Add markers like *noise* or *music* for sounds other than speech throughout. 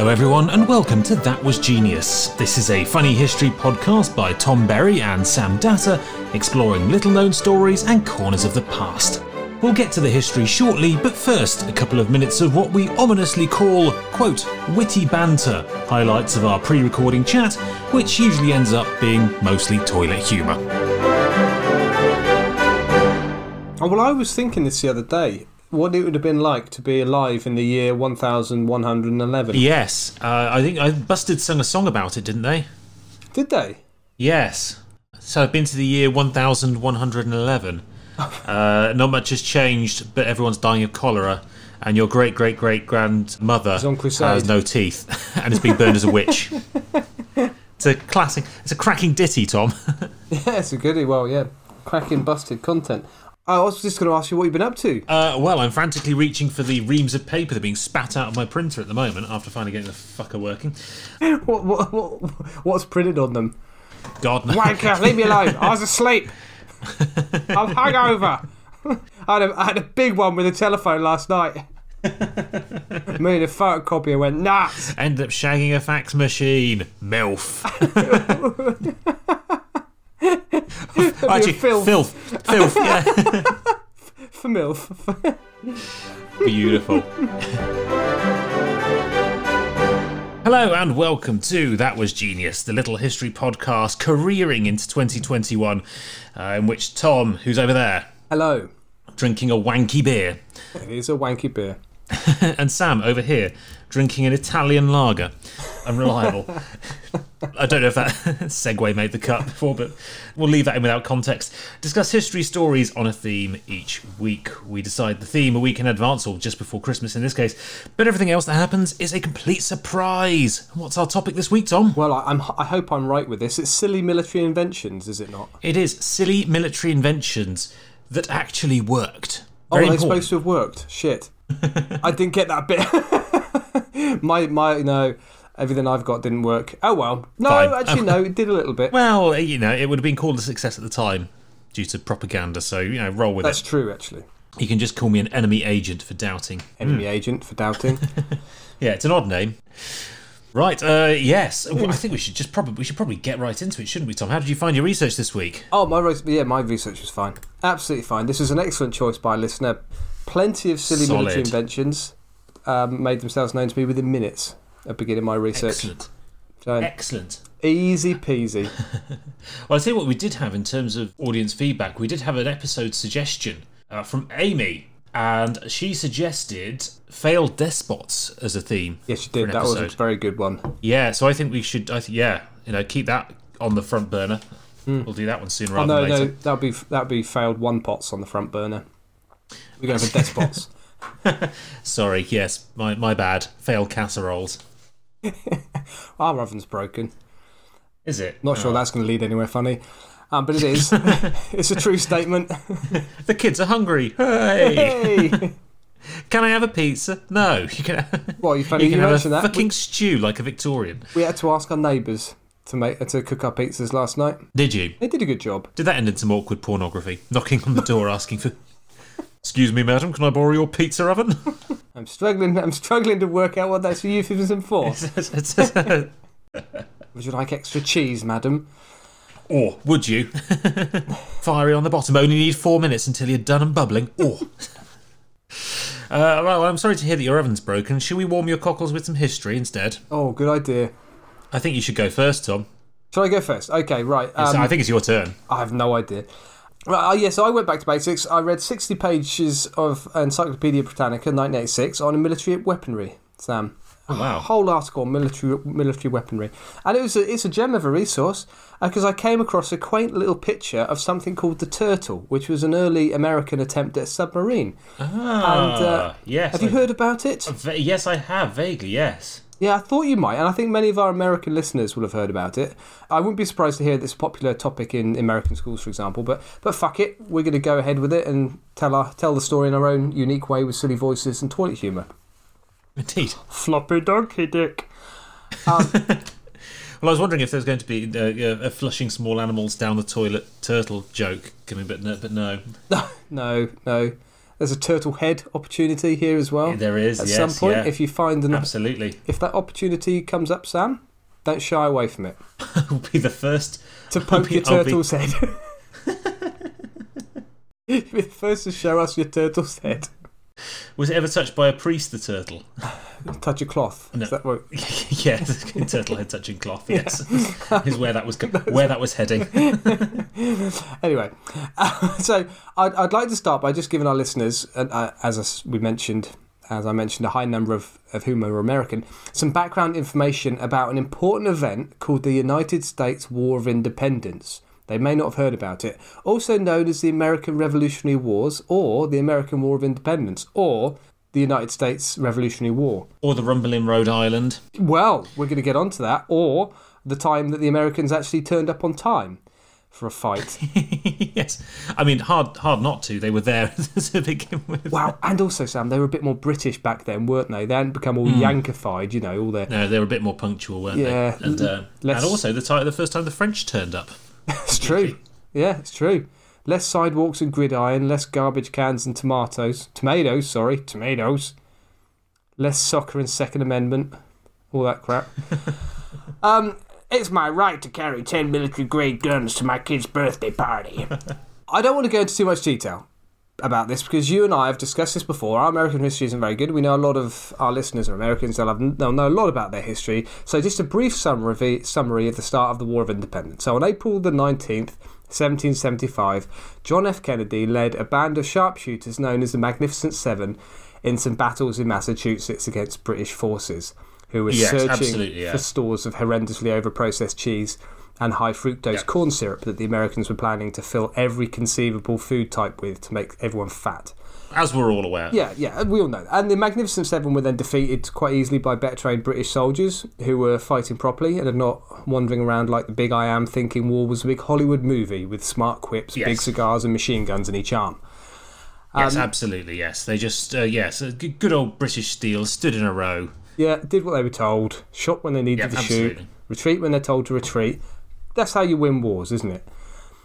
Hello, everyone, and welcome to That Was Genius. This is a funny history podcast by Tom Berry and Sam Datta, exploring little known stories and corners of the past. We'll get to the history shortly, but first, a couple of minutes of what we ominously call, quote, witty banter, highlights of our pre recording chat, which usually ends up being mostly toilet humour. Oh, well, I was thinking this the other day. What it would have been like to be alive in the year 1111. Yes, uh, I think I Busted sung a song about it, didn't they? Did they? Yes. So I've been to the year 1111. *laughs* uh, not much has changed, but everyone's dying of cholera, and your great great great grandmother has no teeth *laughs* and has been burned as a witch. *laughs* It's a classic. It's a cracking ditty, Tom. Yeah, it's a goodie. Well, yeah. Cracking busted content. I was just going to ask you what you've been up to. Uh, well, I'm frantically reaching for the reams of paper that are being spat out of my printer at the moment after finally getting the fucker working. *laughs* What, what, what, what's printed on them? God knows. Wanker, leave me alone. I was asleep. *laughs* I'm hungover. *laughs* I had, a, I had a big one with a telephone last night. Me and a photocopier went nuts. Ended up shagging a fax machine. MILF. Actually, filth. filth. Filth, yeah. *laughs* For MILF. *laughs* Beautiful. Hello and welcome to That Was Genius, the little history podcast careering into 2021, uh, in which Tom, who's over there, Hello. drinking a wanky beer, It is a wanky beer. *laughs* and Sam over here drinking an Italian lager. Unreliable. I don't know if that *laughs* segue made the cut before, but we'll leave that in without context. Discuss history stories on a theme each week. We decide the theme a week in advance, or just before Christmas in this case, but everything else that happens is a complete surprise. What's our topic this week, Tom? Well, I, I'm, I hope I'm right with this. It's silly military inventions, is it not? It is silly military inventions that actually worked. Oh, they're important. supposed to have worked. Shit. I didn't get that bit. *laughs* my, my, no, everything I've got didn't work. Oh well. No, Fine. actually, no, it did a little bit. Well, you know, it would have been called a success at the time due to propaganda, so, you know, roll with That's it. That's true, actually. You can just call me an enemy agent for doubting. Enemy agent for doubting. *laughs* Yeah, it's an odd name. Right, uh, yes. Well, I think we should just probably we should probably get right into it, shouldn't we, Tom? How did you find your research this week? oh, my yeah, my research was fine. Absolutely fine. This was an excellent choice by a listener. Plenty of silly Solid. military inventions um, made themselves known to me within minutes of beginning my research. Excellent. So, Excellent. easy peasy. *laughs* Well, I tell you what we did have in terms of audience feedback. We did have an episode suggestion uh, from Amy, and she suggested failed despots as a theme. Yes, for did. That was a very good one. Yeah, so I think we should. I yeah, you know, keep that on the front burner. We'll do that one sooner Oh rather no, than later. no, that'll be that'll be failed one pots on the front burner. We're going for despots. *laughs* Sorry, yes, my my bad. Failed casseroles. Our oven's broken. Is it? Not sure that's going to lead anywhere funny, um, but it is. *laughs* it's a true statement. *laughs* The kids are hungry. Hey, hey, *laughs* can I have a pizza? No, you can. well, you funny you you, can have mentioned a that. fucking stew like a Victorian. We, we had to ask our neighbours to make to cook our pizzas last night. Did you? They did a good job. Did that end in some awkward pornography? Knocking on the door, asking for. Excuse me, madam, can I borrow your pizza oven? *laughs* I'm struggling. I'm struggling to work out what that's euphemism for. *laughs* *laughs* Would you like extra cheese, madam? or would you? Fiery on the bottom. Only need four minutes until you're done and bubbling. Or. Uh, right, well, I'm sorry to hear that your oven's broken. Shall we warm your cockles with some history instead? Oh, good idea. I think you should go first, Tom. Shall I go first? Okay, right. Um, I think it's your turn. I have no idea. Right, uh, yeah, so I went back to basics. I read 60 pages of Encyclopedia Britannica, 1986, on military weaponry. Sam. Oh, wow. Whole article on military military weaponry, and it was a, it's a gem of a resource because I came across a quaint little picture of something called the Turtle, which was an early American attempt at a submarine. Ah, and, uh, yes. Have you heard about it? Yes, I have, vaguely, yes. Yeah, I thought you might, and I think many of our American listeners will have heard about it. I wouldn't be surprised to hear this popular topic in American schools, for example. But but fuck it, we're going to go ahead with it and tell our tell the story in our own unique way with silly voices and toilet humour. Indeed. Floppy donkey dick. *laughs* Well, I was wondering if there's going to be uh, a flushing small animals down the toilet turtle joke coming, but no. But *laughs* no. no, no. There's a turtle head opportunity here as well. There is, yes. At yes, some point, yeah. if you find an, Absolutely. if that opportunity comes up, Sam, don't shy away from it. *laughs* I will be the first. To poke be- your I'll be- turtle's head. You'll *laughs* be the first to show us your turtle's head. Was it ever touched by a priest, the turtle? Touch a cloth. No. Is that what? *laughs* yeah, the turtle head touching cloth, yes. *laughs* is where *laughs* that was where that was heading. Anyway, so I'd, I'd like to start by just giving our listeners, uh, as us- we mentioned, as I mentioned, a high number of, of whom are American, some background information about an important event called the United States War of Independence. They may not have heard about it. Also known as the American Revolutionary Wars, or the American War of Independence, or the United States Revolutionary War. Or the rumble in Rhode Island. Well, we're going to get onto that, or the time that the Americans actually turned up on time for a fight. *laughs* yes. I mean, hard hard not to. They were there *laughs* to begin with. Wow, and also Sam, they were a bit more British back then, weren't they? They hadn't become all Yankified, you know, all their. No, they were a bit more punctual, weren't Yeah, they? And, uh, and also the, ti the first time the French turned up. It's true. Yeah, it's true. Less sidewalks and gridiron, less garbage cans and tomatoes. Tomatoes, sorry, tomatoes. Less soccer and Second Amendment, all that crap. *laughs* um, it's my right to carry ten military grade guns to my kid's birthday party. *laughs* I don't want to go into too much detail about this because you and I have discussed this before. Our American history isn't very good. We know a lot of our listeners are Americans. They'll, have, they'll know a lot about their history. So, just a brief summary, summary of the start of the War of Independence. So, on April the 19th, 1775, John F. Kennedy led a band of sharpshooters known as the Magnificent Seven in some battles in Massachusetts against British forces who were Yes, searching yeah. for stores of horrendously overprocessed cheese and high fructose Yeah. corn syrup that the Americans were planning to fill every conceivable food type with to make everyone fat. As we're all aware. Yeah, yeah, we all know. And the Magnificent Seven were then defeated quite easily by better trained British soldiers who were fighting properly and are not wandering around like the big I am thinking war was a big Hollywood movie with smart quips, Yes. big cigars, and machine guns in each arm. Yes, Um, absolutely, yes. They just, uh, yes, good old British steel stood in a row. Yeah, did what they were told, shot when they needed Yeah, to absolutely. shoot, retreat when they're told to retreat. That's how you win wars, isn't it?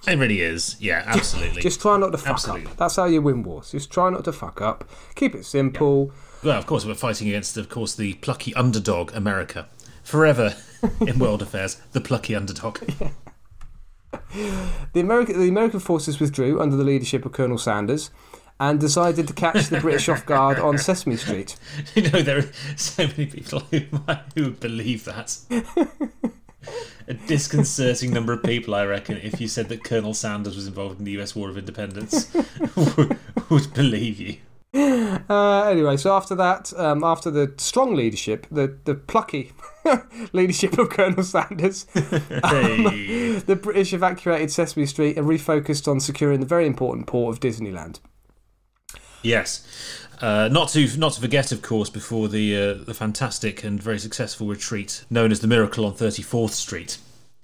It really is. Yeah, absolutely. Just try not to fuck Absolutely. up. That's how you win wars. Just try not to fuck up. Keep it simple. Well, of course, we're fighting against, of course, the plucky underdog, America. Forever *laughs* in world affairs, the plucky underdog. *laughs* The American the American forces withdrew under the leadership of Colonel Sanders and decided to catch the British off guard on Sesame Street. *laughs* you know, there are so many people who, who believe that. A disconcerting number of people, I reckon, if you said that Colonel Sanders was involved in the US War of Independence, would, would believe you. Uh, anyway, so after that, um, after the strong leadership, the, the plucky *laughs* leadership of Colonel Sanders, *laughs* Hey. the British evacuated Sesame Street and refocused on securing the very important port of Disneyland. Yes. Uh, not to not to forget, of course, before the uh, the fantastic and very successful retreat known as the Miracle on 34th Street,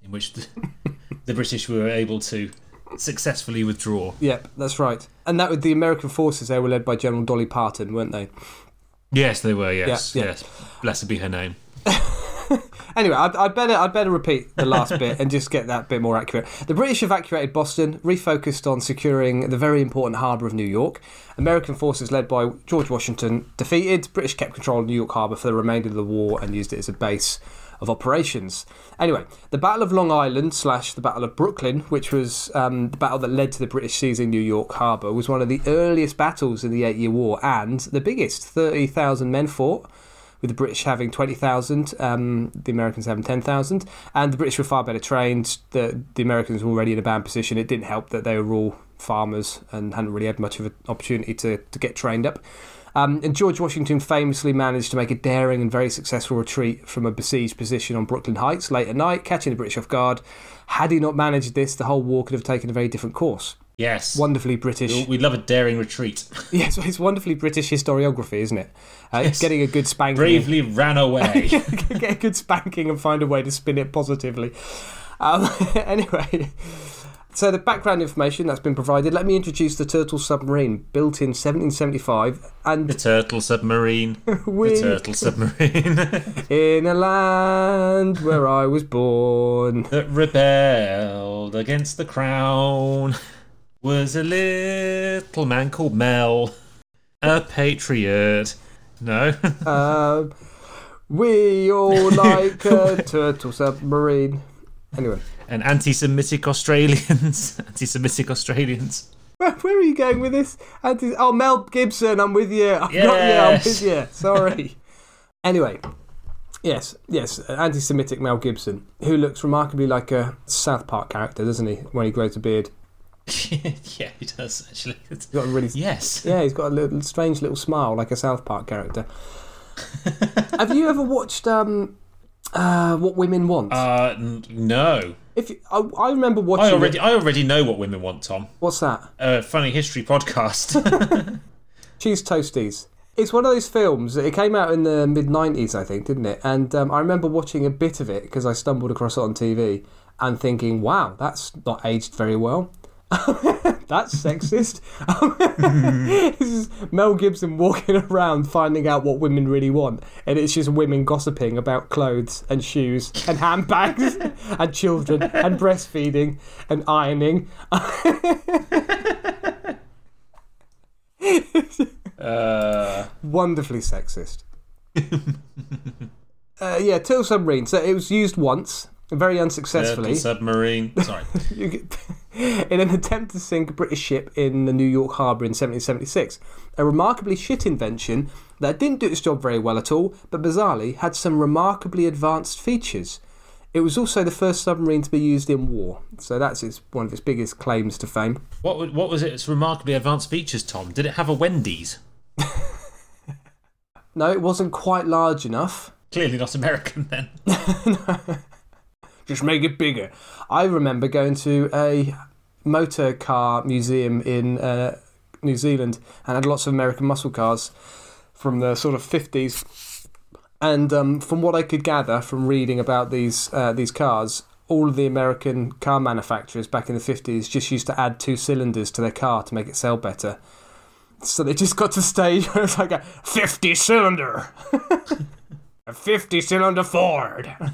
in which the, *laughs* the British were able to successfully withdraw. Yep, that's right. And that with the American forces, they were led by General Dolly Parton, weren't they? Yes, they were. Yes, Yeah, yeah. yes. Blessed be her name. *laughs* Anyway, I'd, I'd better I'd better repeat the last bit and just get that bit more accurate. The British evacuated Boston, refocused on securing the very important harbour of New York. American forces led by George Washington defeated. British kept control of New York harbour for the remainder of the war and used it as a base of operations. Anyway, the Battle of Long Island slash the Battle of Brooklyn, which was um, the battle that led to the British seizing New York harbour, was one of the earliest battles in the Eight Year War and the biggest. Thirty thousand men fought with the British having 20,000, um, the Americans having 10,000, and the British were far better trained. The, the Americans were already in a bad position. It didn't help that they were all farmers and hadn't really had much of an opportunity to, to get trained up. Um, and George Washington famously managed to make a daring and very successful retreat from a besieged position on Brooklyn Heights late at night, catching the British off guard. Had he not managed this, the whole war could have taken a very different course. Yes. Wonderfully British. We love a daring retreat. *laughs* Yes, it's wonderfully British historiography, isn't it? Uh, Getting a good spanking. Bravely ran away. *laughs* get a good spanking and find a way to spin it positively. Um, *laughs* anyway, so the background information that's been provided. Let me introduce the Turtle submarine, built in 1775, and the turtle submarine. The turtle submarine in a land where I was born. that rebelled against the crown was a little man called Mel. A patriot. No. *laughs* Um, we all *laughs* like a turtle submarine. Anyway, and anti-Semitic Australians. *laughs* anti-Semitic Australians. where, where are you going with this? Anti- oh, Mel Gibson, I'm with you. I've got you. I'm with you. Sorry. anyway, yes, yes, anti-Semitic Mel Gibson, who looks remarkably like a South Park character, doesn't he? When he grows a beard, *laughs* yeah, he does actually. he's got a really Yes. Yeah, he's got a little strange little smile like a South Park character. *laughs* Have you ever watched um, uh, What Women Want? Uh, n- no. if you, I, I remember watching. I it- already, I already know what women want, Tom. What's that? A funny history podcast. *laughs* Cheese Toasties. It's one of those films. It came out in the mid '90s, I think, didn't it? And um, I remember watching a bit of it because I stumbled across it on TV and thinking, "Wow, that's not aged very well." *laughs* that's sexist. *laughs* this is Mel Gibson walking around finding out what women really want, and it's just women gossiping about clothes and shoes and handbags *laughs* and children and breastfeeding and ironing. uh, wonderfully sexist. uh, yeah, Turtle Submarine. So it was used once, very unsuccessfully, turtle submarine. *laughs* Sorry. *laughs* In an attempt to sink a British ship in the New York harbour in 1776. A remarkably shit invention that didn't do its job very well at all, but bizarrely had some remarkably advanced features. It was also the first submarine to be used in war, so that's its, one of its biggest claims to fame. What would- what was its remarkably advanced features, Tom? Did it have a Wendy's? *laughs* No, it wasn't quite large enough. Clearly not American then. Just make it bigger. I remember going to a motor car museum in uh, New Zealand and had lots of American muscle cars from the sort of 50s. And um, from what I could gather from reading about these, uh, these cars, all of the American car manufacturers back in the 50s just used to add two cylinders to their car to make it sell better. So they just got to stage where *laughs* it's like a 50 cylinder. *laughs* a 50 cylinder Ford. *laughs*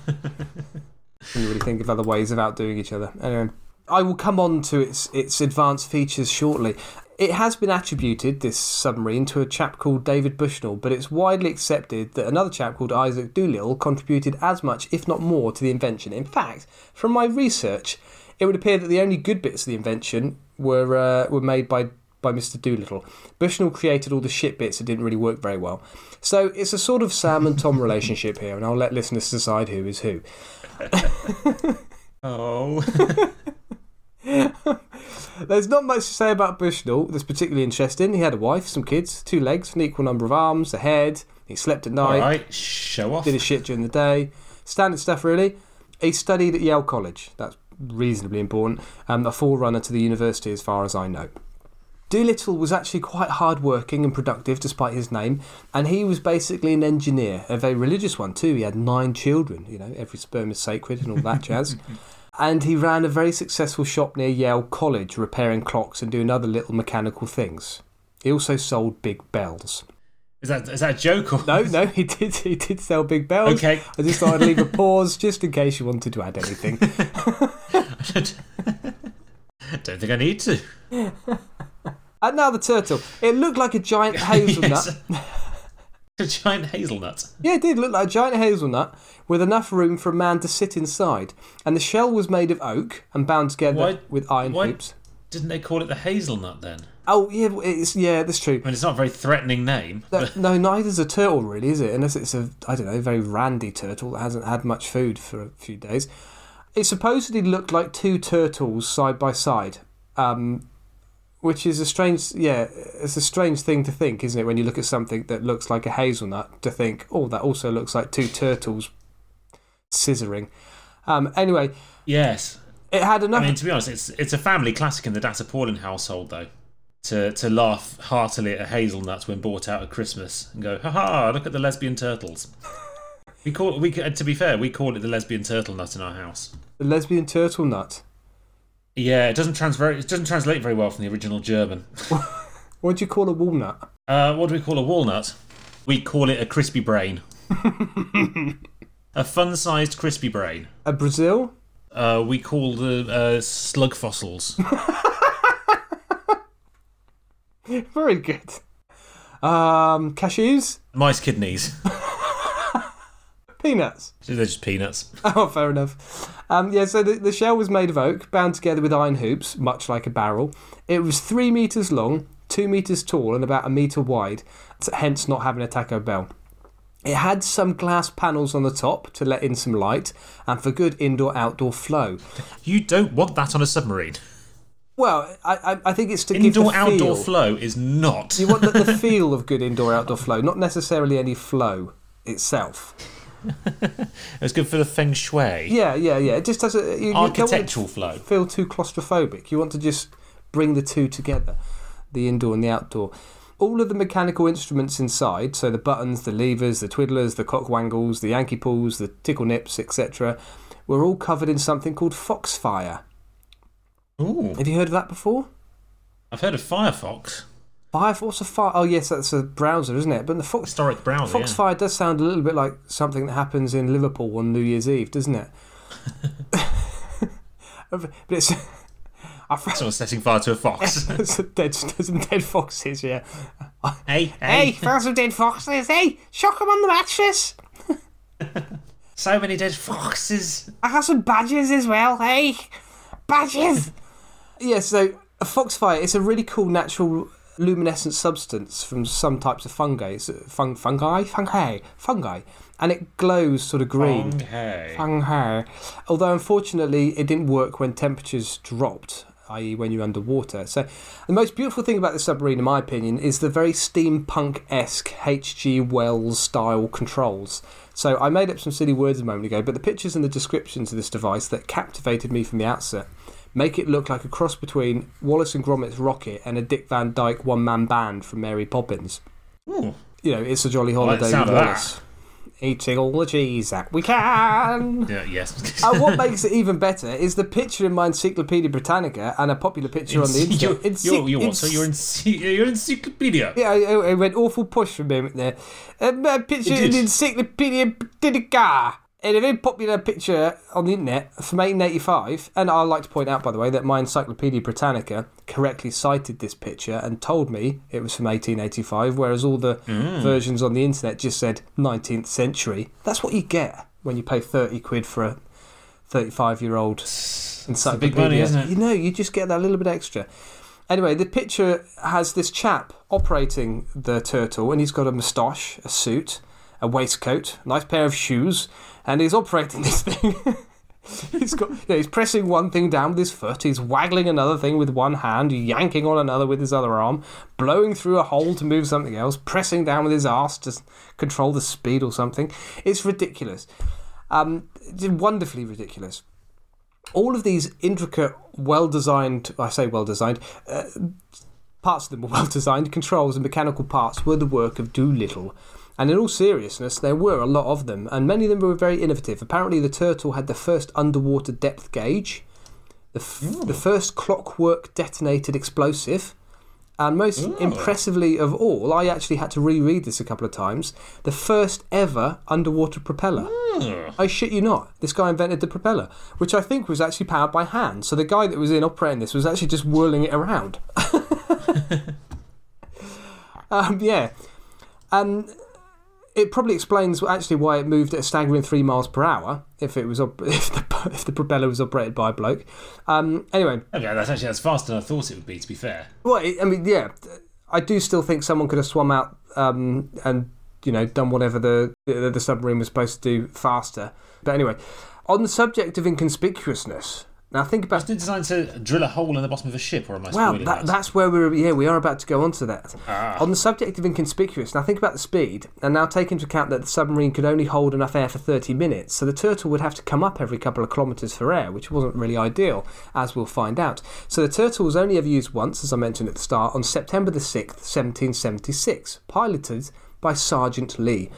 You really think of other ways of outdoing each other? Anyway, I will come on to its its advanced features shortly. It has been attributed, this submarine, to a chap called David Bushnell, but it's widely accepted that another chap called Isaac Doolittle contributed as much, if not more, to the invention. In fact, from my research, it would appear that the only good bits of the invention were uh, were made by by Mr. Doolittle. Bushnell created all the shit bits that didn't really work very well. So it's a sort of Sam and Tom *laughs* relationship here, and I'll let listeners decide who is who. Oh. *laughs* There's not much to say about Bushnell that's particularly interesting. He had a wife, some kids, two legs, an equal number of arms, a head. He slept at night, Alright, show off. did his shit during the day. Standard stuff, really. He studied at Yale College. That's reasonably important. Um, a forerunner to the university, as far as I know. Doolittle was actually quite hardworking and productive despite his name, and he was basically an engineer, a very religious one too. He had nine children, you know, every sperm is sacred and all that jazz. *laughs* And he ran a very successful shop near Yale College, repairing clocks and doing other little mechanical things. He also sold big bells. Is that is that a joke or No, no, he did. He did sell big bells. Okay. I just thought I'd leave a *laughs* pause just in case you wanted to add anything. *laughs* I don't think I need to. And now the turtle. It looked like a giant *laughs* hazelnut. A giant hazelnut. Yeah, it did look like a giant hazelnut with enough room for a man to sit inside. And the shell was made of oak and bound together Why- with iron why- hoops. Didn't they call it the hazelnut then? Oh yeah, it's yeah, that's true. I mean, it's not a very threatening name. No, no, neither's a turtle, really, is it? Unless it's a, I don't know, very randy turtle that hasn't had much food for a few days. It supposedly looked like two turtles side by side, um, which is a strange, yeah, it's a strange thing to think, isn't it? When you look at something that looks like a hazelnut, to think, oh, that also looks like two turtles scissoring. Um, anyway, yes. it had enough. I mean, to be honest, it's it's a family classic in the Datta-Paulin household, though. To to laugh heartily at a hazelnut when bought out at Christmas and go, ha ha! Look at the lesbian turtles. *laughs* we call we to be fair, we call it the lesbian turtle nut in our house. the lesbian turtle nut. Yeah, it doesn't transfer. It doesn't translate very well from the original German. *laughs* What do you call a walnut? Uh, what do we call a walnut? We call it a crispy brain. *laughs* a fun-sized crispy brain. A Brazil? Uh, we call the uh, slug fossils. *laughs* Very good. Um, cashews, Mice kidneys. Peanuts. They're just peanuts. *laughs* Oh, fair enough. Um, yeah, so the, the shell was made of oak, bound together with iron hoops, much like a barrel. It was three metres long, two metres tall, and about a metre wide, hence not having a Taco Bell. It had some glass panels on the top to let in some light and for good indoor outdoor flow. You don't want that on a submarine. Well, I, I, think it's to give indoor outdoor feel. flow is not. You want the, the *laughs* feel of good indoor outdoor flow, not necessarily any flow itself. *laughs* It's good for the feng shui. Yeah, yeah, yeah. It just doesn't. You, you don't want it to Architectural flow. feel too claustrophobic. You want to just bring the two together, the indoor and the outdoor. All of the mechanical instruments inside, so the buttons, the levers, the twiddlers, the cockwangles, the Yankee pulls, the tickle nips, etc., were all covered in something called Foxfire. Ooh. Have you heard of that before? I've heard of Firefox. Fire, what's a fire? Oh, yes, that's a browser, isn't it? But the Fox, Historic browser. yeah. Foxfire does sound a little bit like something that happens in Liverpool on New Year's Eve, doesn't it? *laughs* but it's. *laughs* I found Someone setting fire to a fox. *laughs* some dead, some dead foxes, yeah. hey, Hey, hey. found some dead foxes. Hey, shock them on the mattress. So many dead foxes. I have some badges as well. Hey, badges. yeah, so a foxfire is a really cool natural luminescent substance from some types of fungi. It's fun, fungi, fungi, fungi, and it glows sort of green. Hey. Fungi. Although unfortunately, it didn't work when temperatures dropped, i.e., when you're underwater. So, the most beautiful thing about the submarine, in my opinion, is the very steampunk esque H.G. Wells style controls. So, I made up some silly words a moment ago, but the pictures and the descriptions of this device that captivated me from the outset make it look like a cross between Wallace and Gromit's rocket and a Dick Van Dyke one man band from Mary Poppins. Ooh. You know, it's a jolly holiday sound with. Wallace. Eating all the cheese that we can. Yeah, yes. And what *laughs* makes it even better is the picture in my Encyclopedia Britannica and a popular picture on the you're, internet. you're, you're, what? So you're in you're encyclopedia. Yeah, I, I went awful push for a moment there. Um, a picture You in the Encyclopedia Britannica. And a very popular picture on the internet from 1885. And I'd like to point out, by the way, that my Encyclopedia Britannica correctly cited this picture and told me it was from 1885, whereas all the mm. versions on the internet just said 19th century. That's what you get when you pay 30 quid for a 35 year old encyclopedia. big money, isn't it? You know, you just get that little bit extra. Anyway, the picture has this chap operating the turtle, and he's got a moustache, a suit, a waistcoat, a nice pair of shoes, and he's operating *laughs* this thing. he's got, yeah, he's pressing one thing down with his foot, he's waggling another thing with one hand, yanking on another with his other arm, blowing through a hole to move something else, pressing down with his ass to control the speed or something. It's ridiculous. Um, it's wonderfully ridiculous all of these intricate, well designed, I say well designed, uh, parts of them were *laughs* well designed, controls and mechanical parts were the work of Doolittle. And in all seriousness, there were a lot of them, and many of them were very innovative. Apparently, the Turtle had the first underwater depth gauge, the, f- hmm. the first clockwork detonated explosive, and most hmm. impressively of all, I actually had to reread this a couple of times, the first ever underwater propeller. Hmm. I shit you not. This guy invented the propeller, which I think was actually powered by hand. So the guy that was in operating this was actually just whirling it around. *laughs* *laughs* um, yeah. And it probably explains actually why it moved at a staggering three miles per hour if it was *laughs* if the, if the propeller was operated by a bloke. Um, anyway, Okay, that's actually that's faster than I thought it would be. To be fair. well, I mean, yeah, I do still think someone could have swum out um, and you know done whatever the, the the submarine was supposed to do faster. But anyway, on the subject of inconspicuousness, now think about. Wasn't it designed to drill a hole in the bottom of a ship, or am I Well, that, that? that's where we're. Yeah, we are about to go on to that. Ah. On the subject of inconspicuous, now think about the speed, and now take into account that the submarine could only hold enough air for 30 minutes, so the turtle would have to come up every couple of kilometres for air, which wasn't really ideal, as we'll find out. So the turtle was only ever used once, as I mentioned at the start, on September the 6th, 1776, piloted by Sergeant Lee.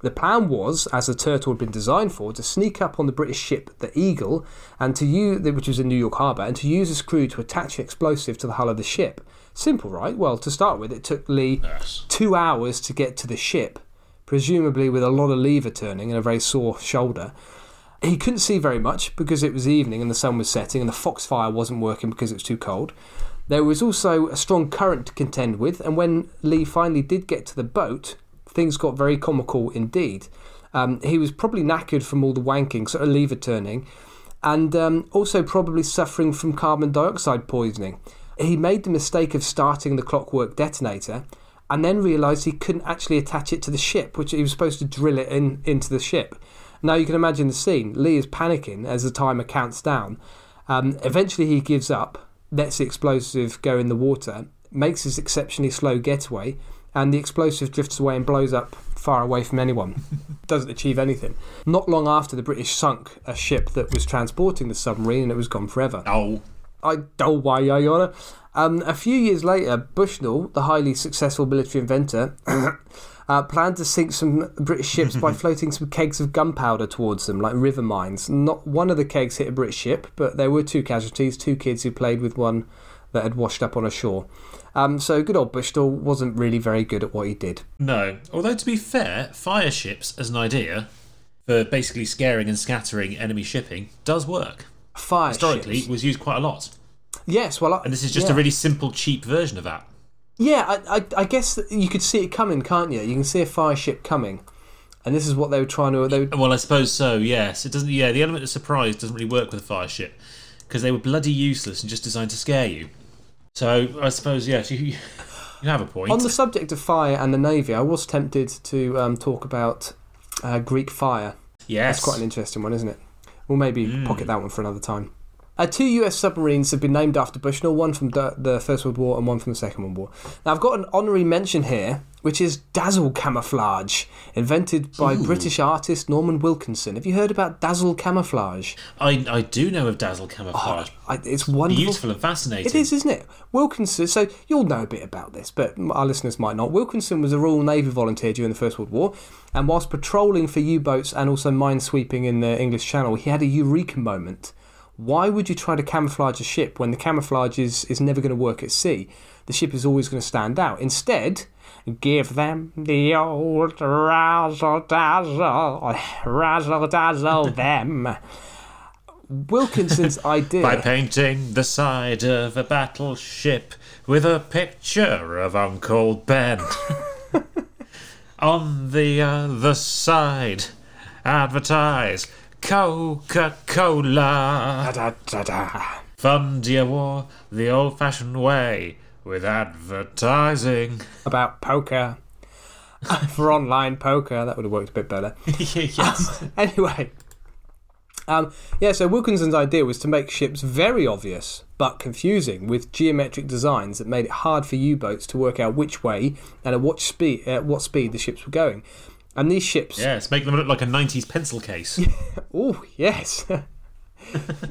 The plan was, as the turtle had been designed for, to sneak up on the British ship, the Eagle, and to use, which was in New York Harbour, and to use a screw to attach an explosive to the hull of the ship. Simple, right? Well, to start with, it took Lee Yes. two hours to get to the ship, presumably with a lot of lever turning and a very sore shoulder. He couldn't see very much because it was evening and the sun was setting and the foxfire wasn't working because it was too cold. There was also a strong current to contend with, and when Lee finally did get to the boat, things got very comical indeed. Um, he was probably knackered from all the wanking, sort of lever turning, and um, also probably suffering from carbon dioxide poisoning. He made the mistake of starting the clockwork detonator and then realised he couldn't actually attach it to the ship, which he was supposed to drill it in into the ship. Now you can imagine the scene. Lee is panicking as the timer counts down. Um, eventually, he gives up, lets the explosive go in the water, makes his exceptionally slow getaway, and the explosive drifts away and blows up far away from anyone. *laughs* Doesn't achieve anything. Not long after, the British sunk a ship that was transporting the submarine and it was gone forever. Oh. I don't why, Your Honour. Um, a few years later, Bushnell, the highly successful military inventor, *coughs* uh, planned to sink some British ships by *laughs* floating some kegs of gunpowder towards them, like river mines. Not one of the kegs hit a British ship, but there were two casualties, two kids who played with one that had washed up on a shore. Um, so good old Bushnell wasn't really very good at what he did. No. Although, to be fair, fire ships as an idea for basically scaring and scattering enemy shipping does work. Fire Historically, ships. was used quite a lot. Yes, well, I, And this is just yeah. a really simple, cheap version of that. Yeah, I, I, I guess you could see it coming, can't you? You can see a fire ship coming, and this is what they were trying to. They were, Well, I suppose so, yes. It doesn't. Yeah, the element of surprise doesn't really work with a fire ship because they were bloody useless and just designed to scare you. So, I suppose, yes, you, you have a point. on the subject of fire and the navy, I was tempted to um, talk about uh, Greek fire. yes. That's quite an interesting one, isn't it? We'll maybe Hmm. pocket that one for another time. Uh, two US submarines have been named after Bushnell, one from the, the First World War and one from the Second World War. Now, I've got an honorary mention here, which is dazzle camouflage, invented by Ooh. British artist Norman Wilkinson. Have you heard about dazzle camouflage? I, I do know of Dazzle Camouflage. Oh, I, it's wonderful. Beautiful and fascinating. It is, isn't it? Wilkinson, so you'll know a bit about this, but our listeners might not. Wilkinson was a Royal Navy volunteer during the First World War, and whilst patrolling for U boats and also mine sweeping in the English Channel, he had a eureka moment. Why would you try to camouflage a ship when the camouflage is, is never going to work at sea? The ship is always going to stand out. Instead, give them the old razzle dazzle, razzle dazzle *laughs* them. Wilkinson's *laughs* idea. By painting the side of a battleship with a picture of Uncle Ben. *laughs* On the uh, other side, advertise Coca Cola. Da, da, da. Fund your war the old fashioned way with advertising. about poker *laughs* for online poker. That would have worked a bit better. *laughs* yes. *laughs* Anyway, um, yeah. So Wilkinson's idea was to make ships very obvious but confusing with geometric designs that made it hard for U-boats to work out which way and at what speed at what speed the ships were going. And these ships, Yes, make them look like a 90s pencil case. oh yes,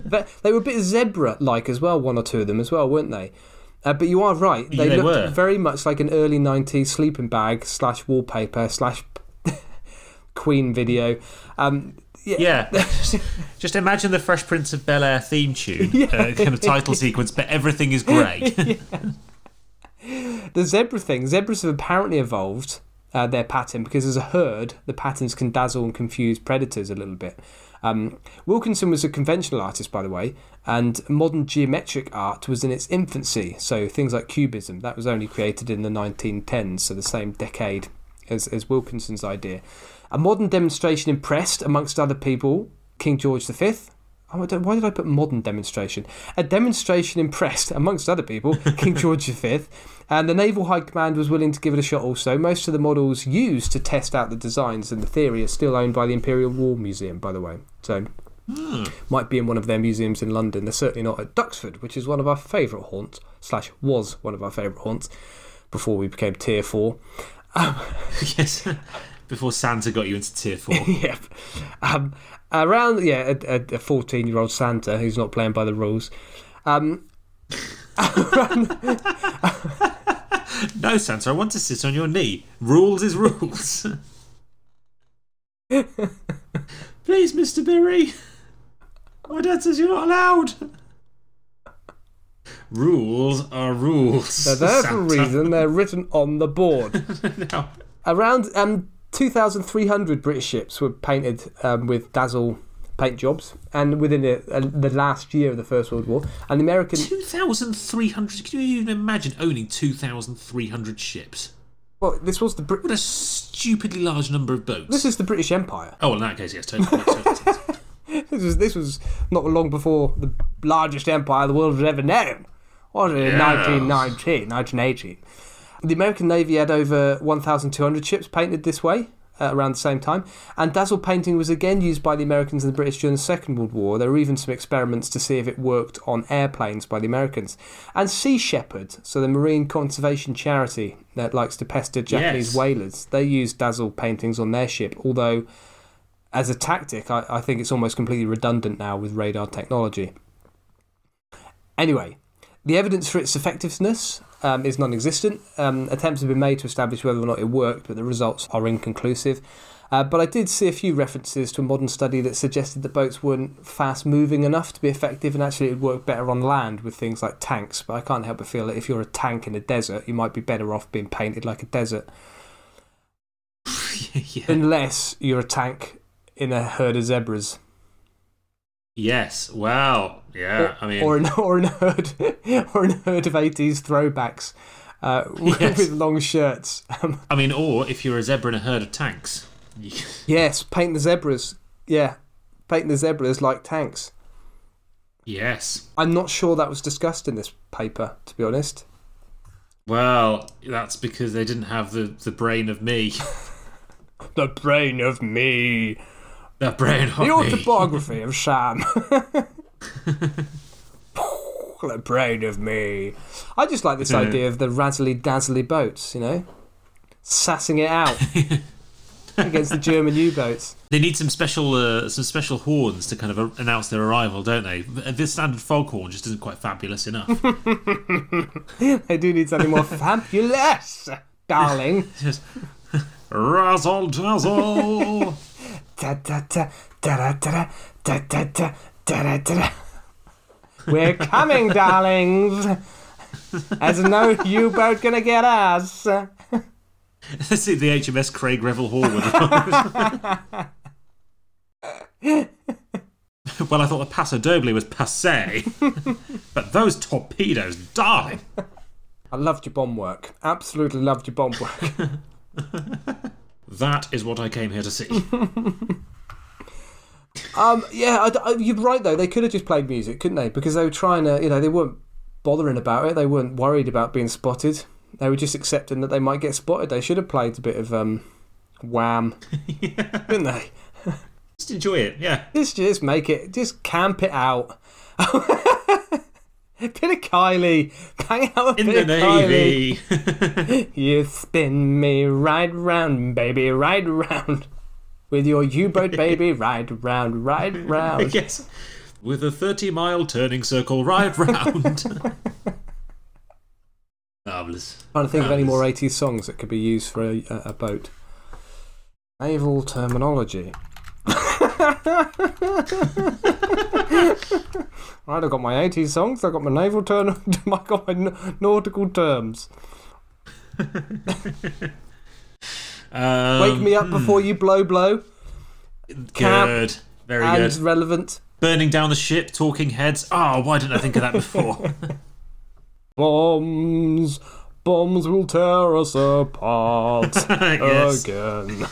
But they were a bit zebra-like as well. One or two of them as well, weren't they? Uh, but you are right. They, Yeah, they looked were. very much like an early '90s sleeping bag slash wallpaper slash *laughs* Queen video. Um, yeah, Yeah. *laughs* Just imagine the Fresh Prince of Bel Air theme tune, uh, kind of title *laughs* sequence, but everything is grey. the zebra thing. Zebras have apparently evolved uh, their pattern because as a herd, the patterns can dazzle and confuse predators a little bit. Um, Wilkinson was a conventional artist, by the way, and modern geometric art was in its infancy. So things like cubism that was only created in the 1910s, so the same decade as, as Wilkinson's idea. A modern demonstration impressed, amongst other people, King George V. Oh, why did I put modern demonstration? A demonstration impressed, amongst other people, King *laughs* George V. And the Naval High Command was willing to give it a shot also. Most of the models used to test out the designs and the theory are still owned by the Imperial War Museum, by the way. So, might be in one of their museums in London. They're certainly not at Duxford, which is one of our favourite haunts, slash was one of our favourite haunts before we became Tier 4. *laughs* yes. Before Santa got you into tier four. *laughs* yep. Um, around, yeah, a 14 year old Santa who's not playing by the rules. Um, *laughs* no, Santa, I want to sit on your knee. Rules is rules. *laughs* Please, Mr. Berry. My dad says you're not allowed. Rules are rules. they're there for a Santa. reason, they're written on the board. *laughs* No. Around um, 2,300 British ships were painted um, with dazzle paint jobs, and within a, a, uh, the last year of the First World War, and the American 2,300. Can you even imagine owning 2,300 ships? well, this was the Brit- What a stupidly large number of boats. this is the British Empire. oh, well, in that case, yes, totally. *laughs* This was this was not long before the largest empire the world has ever known. Was it in Yes. 1919, 1918? The American Navy had over 1,200 ships painted this way uh, around the same time, and dazzle painting was again used by the Americans and the British during the Second World War. There were even some experiments to see if it worked on airplanes by the Americans. And Sea Shepherd, so the marine conservation charity that likes to pester Japanese Yes. whalers, they used dazzle paintings on their ship, although as a tactic, I, I think it's almost completely redundant now with radar technology. Anyway, the evidence for its effectiveness um, is non existent. Um, attempts have been made to establish whether or not it worked, but the results are inconclusive. Uh, but I did see a few references to a modern study that suggested that boats weren't fast moving enough to be effective and actually it would work better on land with things like tanks. But I can't help but feel that if you're a tank in a desert, you might be better off being painted like a desert. *laughs* yeah. Unless you're a tank in a herd of zebras. Yes. Wow. Yeah. I mean, or an *laughs* or in a herd, or in a herd of eighties throwbacks uh, *laughs* with, Yes. with long shirts. Um, I mean, or if you're a zebra in a herd of tanks. *laughs* yes, paint the zebras. Yeah, paint the zebras like tanks. yes. I'm not sure that was discussed in this paper, to be honest. Well, that's because they didn't have the, the brain of me. The brain of me. The brain The autobiography of Sam. *laughs* the brain of me. I just like this idea of the razzly dazzly boats, you know? Sassing it out *laughs* against the German U boats. They need some special uh, some special horns to kind of announce their arrival, don't they? This standard foghorn just isn't quite fabulous enough. *laughs* They do need something more fabulous, darling. just razzle dazzle. Da da da da da da da da da da da da. We're coming, darlings. There's no U-boat gonna get us. Let's see the HMS Craig Revel Horwood. well, I thought the Paso Doble was passe, but those torpedoes, darling. I loved your bomb work. Absolutely loved your bomb work. *laughs* That is what I came here to see. *laughs* Um, yeah, I, I- you're right though. They could have just played music, couldn't they? Because they were trying to, you know, they weren't bothering about it. They weren't worried about being spotted. They were just accepting that they might get spotted. They should have played a bit of um, Wham, *laughs* didn't they? Just enjoy it, yeah. Just, just make it, just camp it out. *laughs* a bit of Kylie, bang out a In bit the of Kylie. Navy. *laughs* You spin me right round, baby, right round. With your U-boat, baby, *laughs* right round, right round. yes. With a 30 mile turning circle right round. *laughs* Marvellous. trying to think of any more 80s songs that could be used for a, a, a boat. Naval terminology. *laughs* right, I've got my 80s songs, I've got my naval term, *laughs* I've got my na- nautical terms. Um, *laughs* Wake me up before you blow blow. Good. Very and good. relevant. Burning down the ship, talking heads. Oh, why didn't I think of that before? Bombs, bombs will tear us apart again.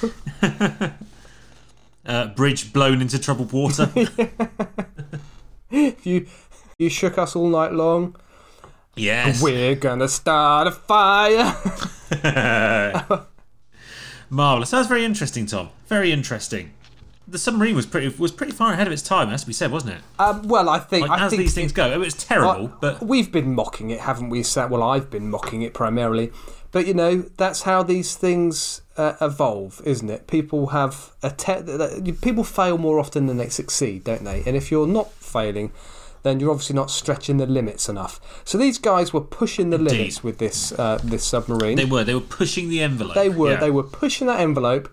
Uh, bridge blown into troubled water. *laughs* you, you shook us all night long. yes. We're gonna start a fire. *laughs* Marvellous. That was very interesting, Tom. Very interesting. The submarine was pretty was pretty far ahead of its time, to be said, wasn't it? Um, well, I think Like, I as think these things go, it was terrible, I- but we've been mocking it, haven't we? Well, I've been mocking it primarily, but you know that's how these things uh, evolve, isn't it? People have a te- people fail more often than they succeed, don't they? And if you're not failing, then you're obviously not stretching the limits enough. So these guys were pushing the limits with this uh, this submarine. they were. They were pushing the envelope. They were Yeah. they were pushing that envelope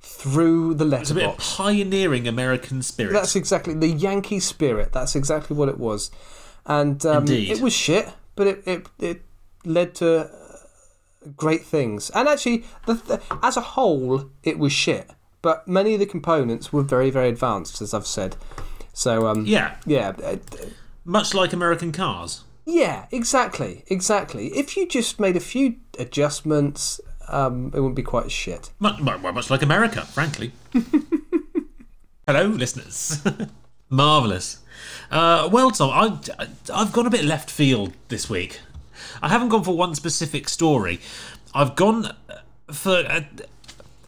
through the It's a bit of pioneering American spirit. That's exactly the Yankee spirit. That's exactly what it was, and um, Indeed. it was shit, but it it, it led to great things. And actually, the, the, as a whole, it was shit. but many of the components were very, very advanced, as I've said. So, um, Yeah, yeah, uh, much like American cars. yeah, exactly, exactly. If you just made a few adjustments, um, it wouldn't be quite as shit. Much, much, like America, frankly. *laughs* Hello, listeners. *laughs* Marvellous. Uh, well, Tom, I, I've gone a bit left field this week. I haven't gone for one specific story. I've gone for a,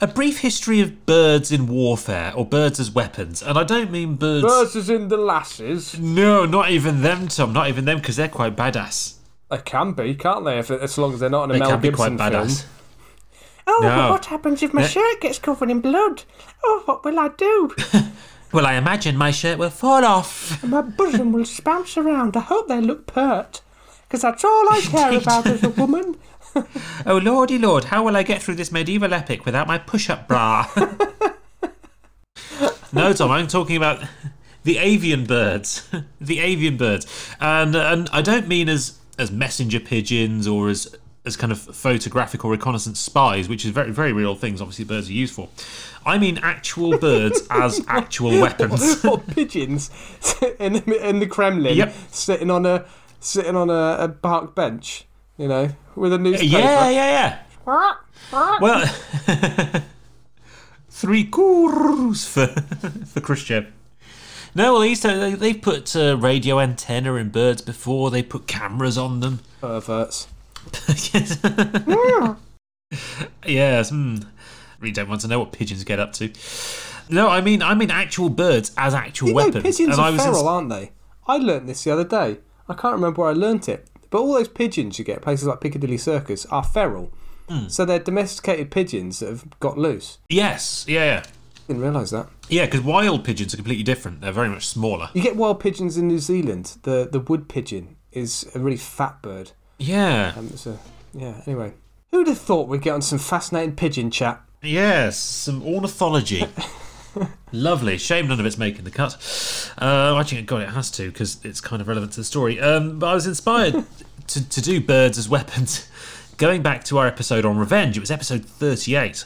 a brief history of birds in warfare, or birds as weapons. And I don't mean birds. Birds as in the lasses. No, not even them, Tom. Not even them, because they're quite badass. They can be, can't they? If, as long as they're not in a They Mel can be Gibson quite film. badass. Oh, No. but what happens if my Yeah. shirt gets covered in blood? Oh, what will I do? *laughs* Well, I imagine my shirt will fall off. And My bosom will *laughs* spounce around. I hope they look pert. Because that's all I care about as a woman. *laughs* Oh, lordy lord, how will I get through this medieval epic without my push up bra? *laughs* no, Tom, I'm talking about the avian birds. *laughs* the avian birds. And, and I don't mean as, as messenger pigeons or as, as kind of photographic or reconnaissance spies, which is very, very real things, obviously, birds are used for. I mean actual birds as actual weapons. or pigeons in the, in the Kremlin, Yep. sitting on a sitting on a, a park bench, you know, with a newspaper. yeah, yeah, yeah. Well, *laughs* three cours for *laughs* for Khrushchev. No, well, these they, they've put uh, radio antenna in birds before. They put cameras on them. Perverts. yes. *laughs* yes. Hmm. Really don't want to know what pigeons get up to. No, I mean, I mean actual birds as actual You know, weapons. pigeons and I are was feral, ins- aren't they? I learnt this the other day. I can't remember where I learnt it. But all those pigeons you get places like Piccadilly Circus are feral. Hmm. So they're domesticated pigeons that have got loose. yes, yeah, yeah, Didn't realise that. yeah. Because wild pigeons are completely different. They're very much smaller. You get wild pigeons in New Zealand. The the wood pigeon is a really fat bird. Yeah. Um, a, yeah, anyway. Who'd have thought we'd get on some fascinating pigeon chat? Yes, some ornithology. *laughs* Lovely. Shame none of it's making the cut. Uh, actually, God, it has to because it's kind of relevant to the story. Um, but I was inspired *laughs* to, to do birds as weapons. *laughs* Going back to our episode on revenge, it was episode 38,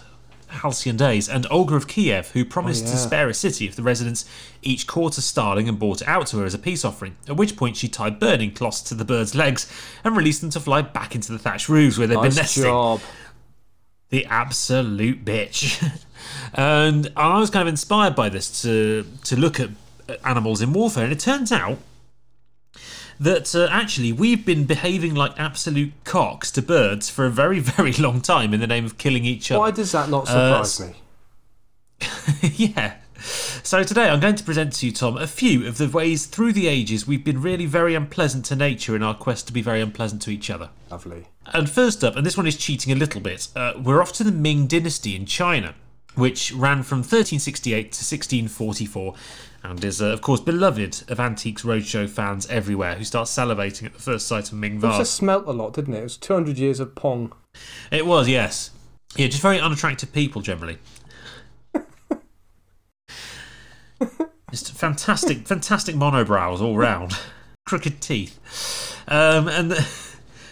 Halcyon Days, and Olga of Kiev, who promised to yeah. spare a city if the residents each caught a starling and brought it out to her as a peace offering. At which point, she tied burning cloths to the birds' legs and released them to fly back into the thatched roofs where they'd been Nice nesting job. the absolute bitch. *laughs* and I was kind of inspired by this to to look at animals in warfare, and it turns out that uh, actually we've been behaving like absolute cocks to birds for a very *laughs* very long time in the name of killing each other. Why does that not Uh, surprise me? *laughs* yeah. So today I'm going to present to you, Tom, a few of the ways through the ages we've been really very unpleasant to nature in our quest to be very unpleasant to each other. Lovely. And first up, and this one is cheating a little bit, uh, we're off to the Ming Dynasty in China, which ran from 1368 to 1644 and is, uh, of course, beloved of Antiques Roadshow fans everywhere who start salivating at the first sight of Ming It also smelt a lot, didn't it? It was 200 years of Pong. It was, yes. Yeah, just very unattractive people generally. *laughs* just fantastic, fantastic monobrows all round, crooked teeth, um, and the,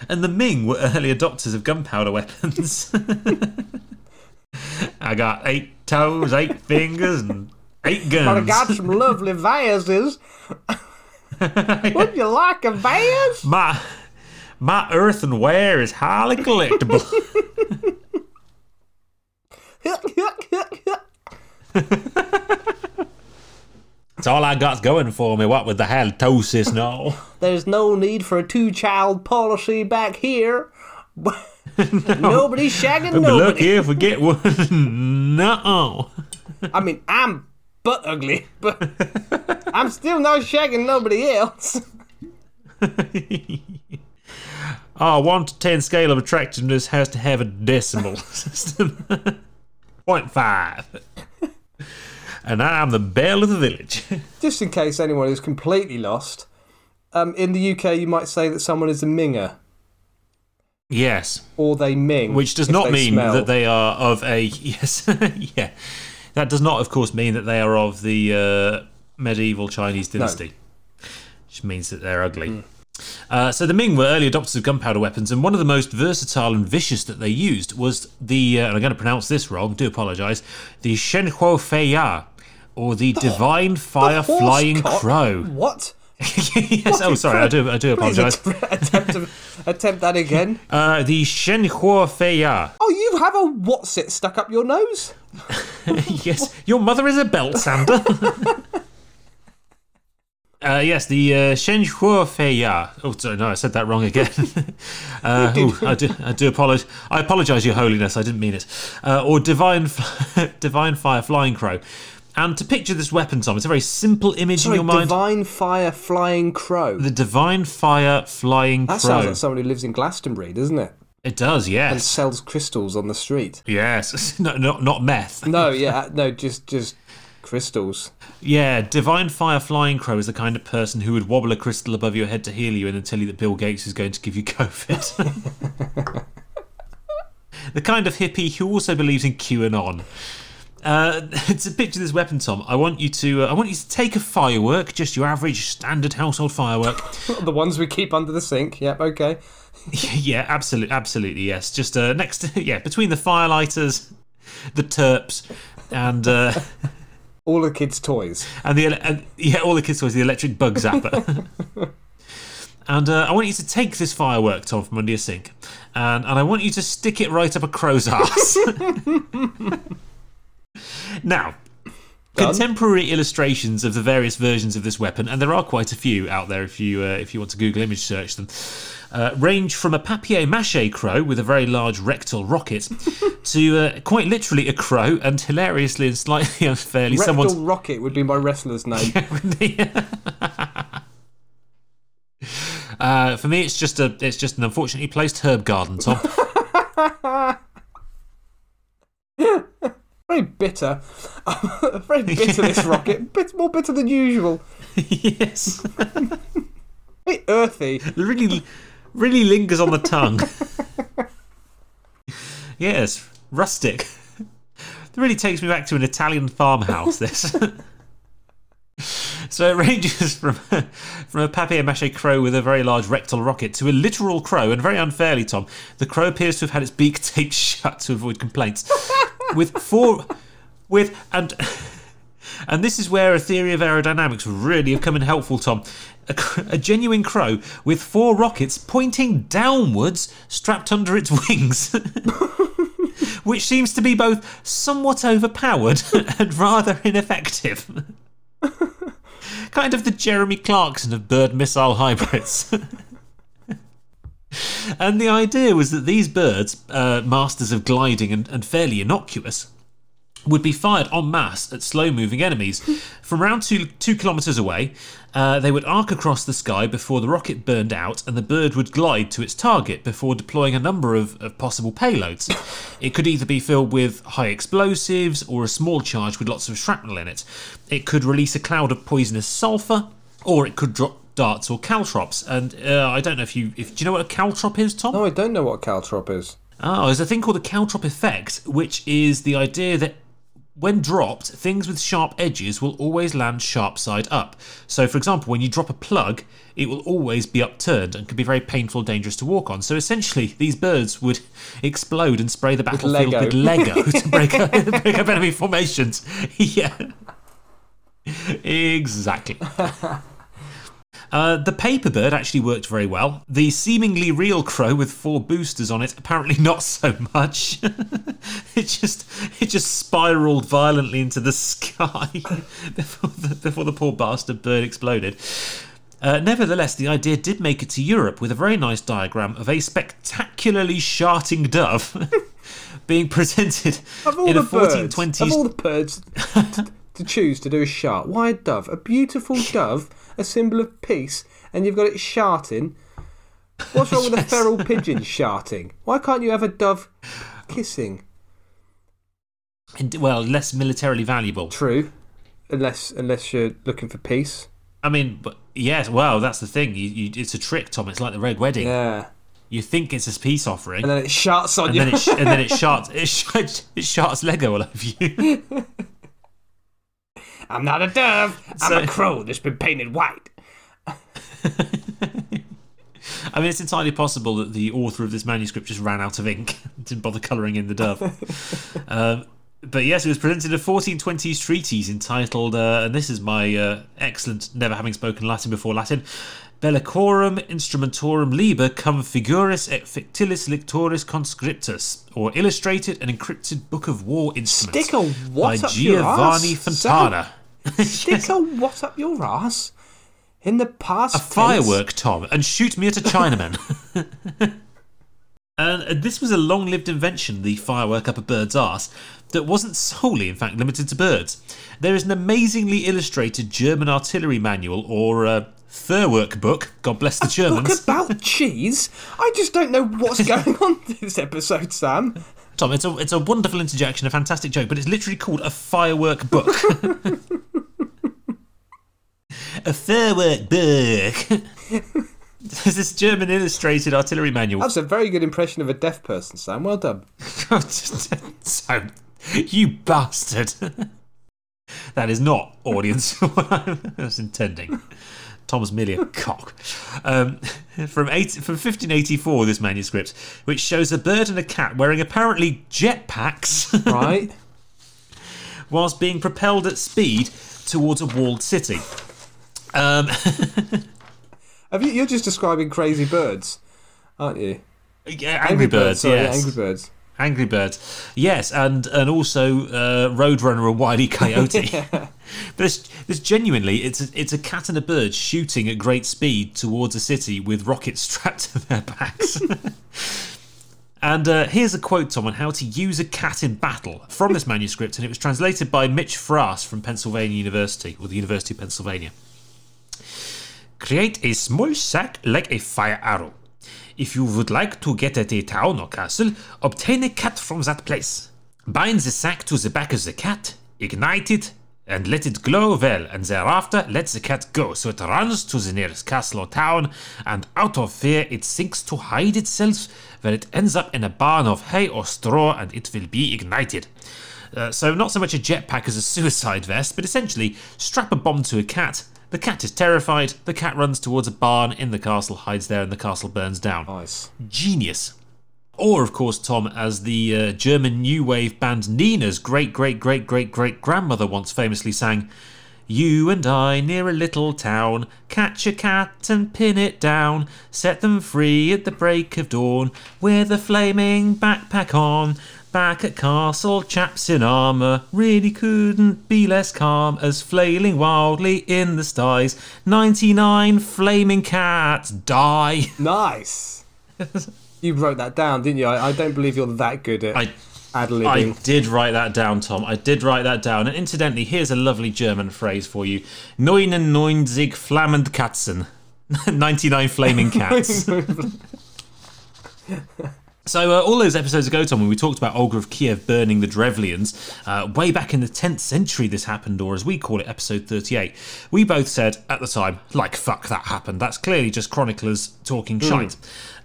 and the Ming were early adopters of gunpowder weapons. *laughs* I got eight toes, eight *laughs* fingers, and eight guns. But I got some lovely vases. *laughs* Would you like a vase? my my earthenware is highly collectible. *laughs* It's all I got's going for me. What with the halitosis all. There's no need for a two child policy back here. *laughs* Nobody's shagging nobody. look here if we get one. no. I mean, I'm butt ugly, but I'm still not shagging nobody else. *laughs* Our 1 to 10 scale of attractiveness has to have a decimal *laughs* system. 0.5. And I'm the belle of the village. Just in case anyone is completely lost, um, in the UK you might say that someone is a minger, yes. or they ming. Which does not mean smell. that they are of a. *laughs* Yes. yeah. That does not, of course, mean that they are of the uh, medieval Chinese dynasty. Which means that they're ugly. Uh, so the Ming were early adopters of gunpowder weapons, and one of the most versatile and vicious that they used was the, uh, and I'm going to pronounce this wrong, do apologise, the Shenhuo Feiya, or the Divine Fire Horse Flying cock? Crow. What? *laughs* yes, oh, sorry, I do, I do apologise. *laughs* attempt, to- attempt that again. *laughs* Uh, the Shenhuo Feiya. Oh, you have a what's it stuck up your nose? yes, your mother is a belt sander. Uh, yes, the uh, Shenhuo Feiya. Oh, sorry, no, I said that wrong again. uh, ooh, I do, I do apologize. I apologize, Your Holiness. I didn't mean it. Uh, or divine, divine fire flying crow. And to picture this weapon, Tom, it's a very simple image Sorry, in your mind. divine fire flying crow. the divine fire flying that crow. That sounds like someone who lives in Glastonbury, doesn't it? it does, yes. And sells crystals on the street. yes. *laughs* no, not not meth. No, yeah, uh, no, just just crystals. Yeah, Divine Fire Flying Crow is the kind of person who would wobble a crystal above your head to heal you and then tell you that Bill Gates is going to give you COVID. *laughs* *laughs* the kind of hippie who also believes in QAnon. Uh, *laughs* to picture of this weapon, Tom, I want you to uh, I want you to take a firework, just your average standard household firework. *laughs* The ones we keep under the sink. Yep, okay. *laughs* yeah, absolutely, absolutely, yes. Just uh, next, to, yeah, between the firelighters, the terps, and uh, All the kids' toys. and the and, yeah, all the kids' toys, the electric bug zapper. and uh, I want you to take this firework, Tom, from under your sink, and and I want you to stick it right up a crow's ass. Now. Done. Contemporary illustrations of the various versions of this weapon, and there are quite a few out there if you uh, if you want to Google image search them, uh, range from a papier-mâché crow with a very large rectal rocket *laughs* to uh, quite literally a crow, and hilariously and slightly *laughs* unfairly, Rectal someone's Rocket would be my wrestler's name. *laughs* Uh, for me, it's just a it's just an unfortunately placed herb garden, Tom. Very bitter. *laughs* Very bitter, this *laughs* rocket. Bit more bitter than usual. yes, *laughs* Very earthy. really, really lingers on the tongue. yes, rustic. It really takes me back to an Italian farmhouse. This. So it ranges from from a papier-mâché crow with a very large rectal rocket to a literal crow, and very unfairly, Tom, the crow appears to have had its beak taped shut to avoid complaints. With four, with and and this is where a theory of aerodynamics really have come in helpful, Tom. A, a genuine crow with four rockets pointing downwards, strapped under its wings. *laughs* Which seems to be both somewhat overpowered *laughs* and rather ineffective *laughs* kind of the Jeremy Clarkson of bird missile hybrids. *laughs* and the idea was that these birds, uh, masters of gliding and, and fairly innocuous, would be fired en masse at slow moving enemies. From around two, two kilometres away, uh, they would arc across the sky before the rocket burned out, and the bird would glide to its target before deploying a number of, of possible payloads. It could either be filled with high explosives or a small charge with lots of shrapnel in it. It could release a cloud of poisonous sulphur, or it could drop darts or caltrops. And uh, I don't know if you if do you know what a caltrop is, Tom? No, I don't know what a caltrop is. Oh, there's a thing called the caltrop effect, which is the idea that when dropped, things with sharp edges will always land sharp side up. So, for example, when you drop a plug, it will always be upturned and can be very painful, dangerous to walk on. So, essentially, these birds would *laughs* explode and spray the battlefield Lego. with Lego *laughs* to break up, *laughs* break up enemy formations. yeah. Exactly. Uh, the paper bird actually worked very well. The seemingly real crow with four boosters on it, apparently *laughs* not so much. *laughs* it just it just spiraled violently into the *laughs* sky before the, before the poor bastard bird exploded. Uh, nevertheless, the idea did make it to Europe with a very nice diagram of a spectacularly sharting dove being presented in the a birds, of all the birds to, to choose to do a shart, why a dove? A beautiful dove, a symbol of peace, and you've got it sharting. What's wrong with a *laughs* feral pigeon sharting? Why can't you have a dove kissing? And, well, less militarily valuable. True, unless unless you're looking for peace. I mean, but yes, well, that's the thing. You, you, it's a trick, Tom. It's like the Red Wedding. Yeah, You think it's a peace offering, and then it sharts on and you. then it sh- and then it *laughs* sharts it, sh- it sharts Lego all over you. *laughs* I'm not a dove. I'm So- a crow that's been painted white. *laughs* I mean, it's entirely possible that the author of this manuscript just ran out of ink, didn't bother colouring in the dove. *laughs* um, but yes, it was presented a 1420s treatise entitled, uh, and this is my uh, excellent, never having spoken Latin before Latin, Bellicorum Instrumentorum Liber cum figuris et fictilis lictoris conscriptus, or Illustrated and Encrypted Book of War Instruments Stick a what by up your Giovanni Fontana. *laughs* Stick a what up your ass in the past. A firework, Tom, and shoot me at a Chinaman. *laughs* and uh, this was a long lived invention, the firework up a bird's ass, that wasn't solely, in fact, limited to birds. There is an amazingly illustrated German artillery manual, or uh, Furwork book, God bless the Book Germans. about *laughs* cheese. I just don't know what's going on this episode, Sam. Tom, it's a, it's a wonderful interjection, a fantastic joke, but it's literally called a firework book. *laughs* a firework book. *laughs* There's this German illustrated artillery manual. That's a very good impression of a deaf person, Sam. Well done. so, *laughs* you bastard. that is not audience what I was intending. Tom's merely *laughs* a cock. Um, from, eight, from 1584, this manuscript, which shows a bird and a cat wearing apparently jetpacks *laughs* Right? whilst being propelled at speed towards a walled city. Um, *laughs* you, you're just describing crazy birds, aren't you? yeah, Angry, Birds, sorry, yes. Angry Birds. Angry Birds, yes, and and also uh, Roadrunner and Wile E. *laughs* Coyote. but it's, it's genuinely it's a, it's a cat and a bird shooting at great speed towards a city with rockets *laughs* strapped to their backs. *laughs* and uh, here's a quote, Tom, on how to use a cat in battle from this manuscript, and it was translated by Mitch Fraas from Pennsylvania University or the University of Pennsylvania. Create a small sack like a fire arrow. If you would like to get at a town or castle, obtain a cat from that place. Bind the sack to the back of the cat, ignite it, and let it glow well, and thereafter let the cat go so it runs to the nearest castle or town, and out of fear it sinks to hide itself, where it ends up in a barn of hay or straw, and it will be ignited. Uh, so, not so much a jetpack as a *laughs* suicide vest, but essentially strap a bomb to a cat. The cat is terrified, the cat runs towards a barn in the castle, hides there, and the castle burns down. Nice. Genius. Or, of course, Tom, as the uh, German new wave band Nena's great great great great great grandmother once famously sang, You and I near a little town, catch a cat and pin it down, set them free at the break of dawn, with a flaming backpack on. Back at castle, chaps in armour really couldn't be less calm as flailing wildly in the skies. 99 flaming cats die. *laughs* Nice. you wrote that down, didn't you? I, I don't believe you're that good at I I did write that down, Tom. I did write that down. And incidentally, here's a lovely German phrase for you: "Neunundneunzig flammend Katzen." *laughs* 99 flaming *laughs* cats. So, uh, all those episodes ago, Tom, when we talked about Olga of Kiev burning the Drevlians, uh, way back in the 10th century, this happened, or as we call it, episode 38, we both said at the time, like, fuck, that happened. That's clearly just chroniclers talking shite.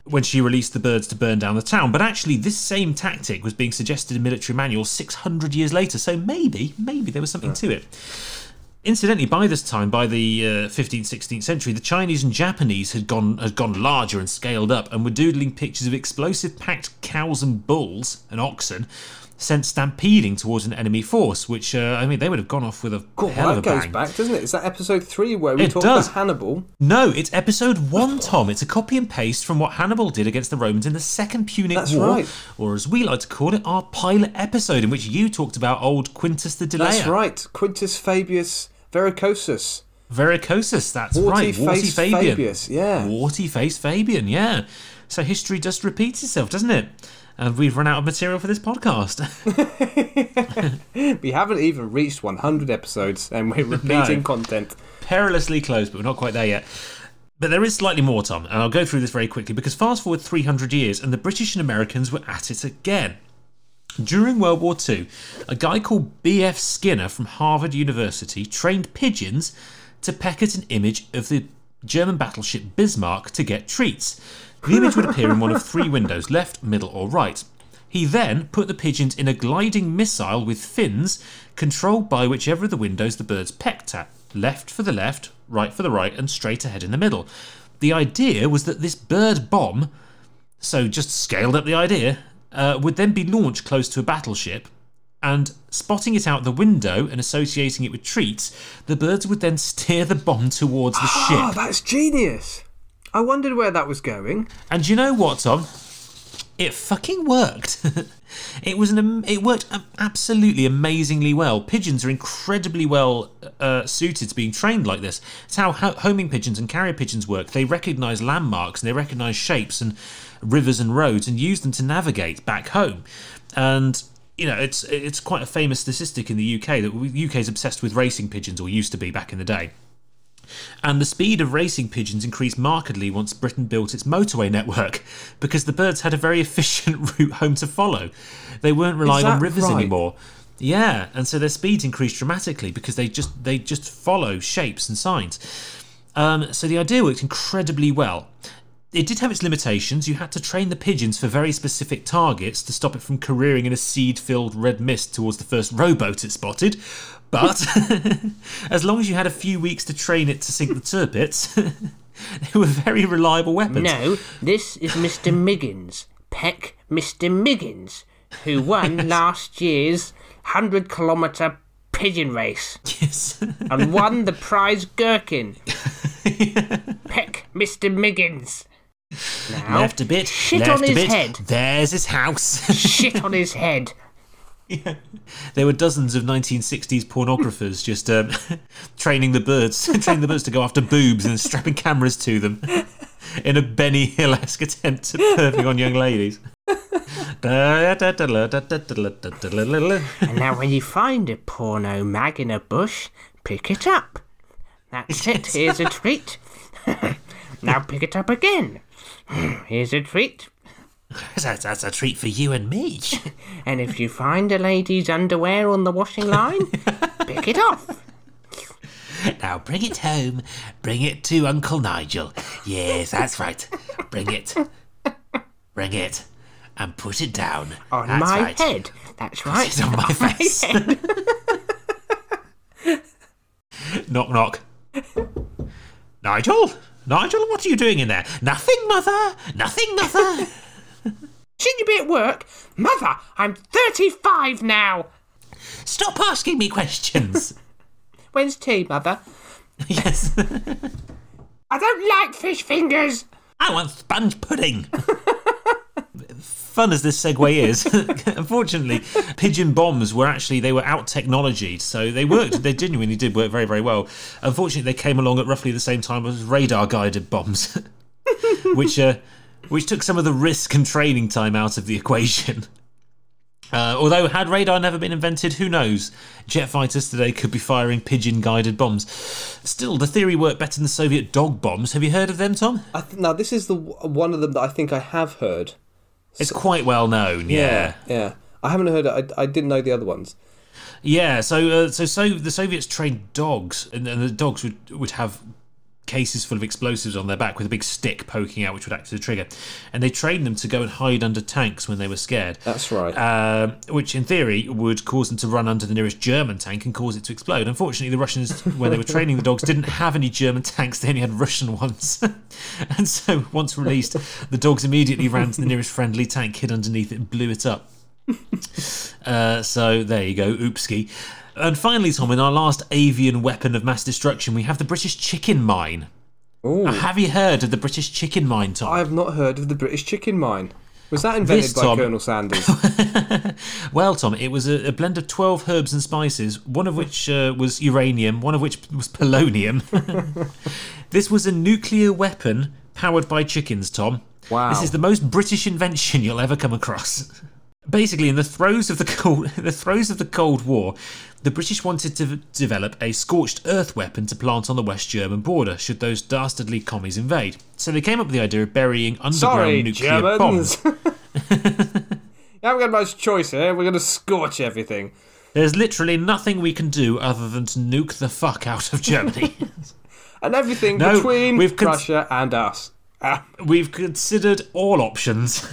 When she released the birds to burn down the town. But actually, this same tactic was being suggested in military manuals 600 years later, so maybe, maybe there was something to it. Incidentally, by this time, by the uh, 15th, 16th century, the Chinese and Japanese had gone had gone larger and scaled up, and were doodling pictures of explosive-packed cows and bulls and oxen sent stampeding towards an enemy force. Which uh, I mean, they would have gone off with a Cool, hell of that a goes back, doesn't it? Is that episode three where we It talk does. about Hannibal? No, it's episode one, Tom. It's a copy and paste from what Hannibal did against the Romans in the Second Punic That's War, right. or as we like to call it, our pilot episode, in which you talked about old Quintus the Delayer. That's right. Quintus Fabius Verrucosus. Verrucosus, that's Warty right. Warty Fabian. Fabius, yeah. Warty face Fabian, yeah. So history just repeats itself, doesn't it? And we've run out of material for this podcast. *laughs* We haven't even reached 100 episodes and we're repeating No. content. Perilously close, but we're not quite there yet. But there is slightly more, Tom, and I'll go through this very quickly because fast forward 300 years and the British and Americans were at it again. During World War II, a guy called B.F. Skinner from Harvard University trained pigeons to peck at an image of the German battleship Bismarck to get treats. The image would appear in one of three *laughs* windows left, middle, or right. He then put the pigeons in a gliding missile with fins, controlled by whichever of the windows the birds pecked at left for the left, right for the right, and straight ahead in the middle. the idea was that this bird bomb, so just scaled up the idea, uh, would then be launched close to a battleship. And spotting it out the window and associating it with treats, the birds would then *laughs* steer the bomb towards the Oh, ship. Oh, that's genius. I wondered where that was going. And you know what, Tom? It fucking worked. *laughs* it was an it worked absolutely amazingly well. Pigeons are incredibly well uh, suited to being trained like this. It's how homing pigeons and carrier pigeons work. They recognise landmarks and they recognise shapes and rivers and roads and use them to navigate back home. And you know, it's it's quite a famous statistic in the UK that the UK is obsessed with racing pigeons, or used to be back in the day. And the speed of racing pigeons increased markedly once Britain built its motorway network *laughs* because the birds had a very *laughs* efficient route home to follow. They weren't relying on rivers right? anymore. Yeah, and so their speeds increased dramatically because they just they just follow shapes and signs. Um, so the idea worked incredibly well. It did have its limitations. You had to train the pigeons for very specific targets to stop it from careering in a seed filled red mist towards the first rowboat it spotted. But *laughs* as long as you had a few weeks to train it to sink the Tirpitz, *laughs* they were very reliable weapons. No, this is Mr. Miggins. Peck Mr. Miggins, who won *laughs* last year's 100 kilometre pigeon race Yes. and won the prize gherkin. Peck Mr. Miggins. Now, left a bit, shit left on his bit. head. There's his house. shit on his head. *laughs* Yeah. there were dozens of 1960s pornographers just um, *laughs* training the birds, *laughs* training the birds to go after boobs and strapping cameras to them in a Benny Hill-esque attempt at perving on young ladies. And now, when you find a porno mag in a bush, pick it up. That's it. Here's a treat. now pick it up again. *clears throat* Here's a treat. *laughs* that's, that's a treat for you and me. *laughs* And if you find a lady's underwear on the washing line, *laughs* pick it off. Now bring it home. Bring it to Uncle Nigel. Yes, that's right. Bring it. Bring it. And put it down. On that's my right. head. That's right. It's on my face. knock knock. Nigel? Nigel, what are you doing in there? Nothing, mother. Nothing, mother. *laughs* Shouldn't you be at work? Mother, I'm 35 now. Stop asking me questions. *laughs* When's tea, Mother? yes. *laughs* I don't like fish fingers. I want sponge pudding. Fun as this segue is, *laughs* unfortunately, pigeon bombs were actually they were out technology, so they worked. They genuinely did work very, very well. Unfortunately, they came along at roughly the same time as radar guided bombs, *laughs* which uh, which took some of the risk and training time out of the equation. Uh, although, had radar never been invented, who knows? Jet fighters today could be firing pigeon guided bombs. Still, the theory worked better than the Soviet dog bombs. Have you heard of them, Tom? Th- now this is the one of them that I think I have heard. It's quite well known, yeah. yeah. I haven't heard it. I, I didn't know the other ones. Yeah, so uh, so so the Soviets trained dogs, and, and the dogs would would have cases full of explosives on their back with a big stick poking out, which would act as a trigger, and they trained them to go and hide under tanks when they were scared. That's right. Um, which, in theory, would cause them to run under the nearest German tank and cause it to explode. Unfortunately, the Russians, when they were training the dogs, didn't have any German tanks; they only had Russian ones. *laughs* and so, once released, the dogs immediately ran to the nearest friendly tank, hid underneath it, and blew it up. Uh, so there you go, oopski. And finally, Tom, in our last avian weapon of mass destruction, we have the British chicken mine. Ooh. Have you heard of the British chicken mine, Tom? I have not heard of the British chicken mine. Was that invented This, by Tom- Colonel Sanders? *laughs* Well, Tom, it was a, a blend of 12 herbs and spices, one of which uh, was uranium, one of which was polonium. *laughs* this was a nuclear weapon powered by chickens, Tom. Wow. This is the most British invention you'll ever come across. Basically, in the throes of the cold, *laughs* the throes of the Cold War, the British wanted to develop a scorched earth weapon to plant on the West German border should those dastardly commies invade. So they came up with the idea of burying underground Sorry, nuclear Germans. bombs. *laughs* *laughs* you haven't got much choice here. We're going to scorch everything. There's literally nothing we can do other than to nuke the fuck out of Germany. And everything No, between cons- Russia and us. Ah, We've considered all options.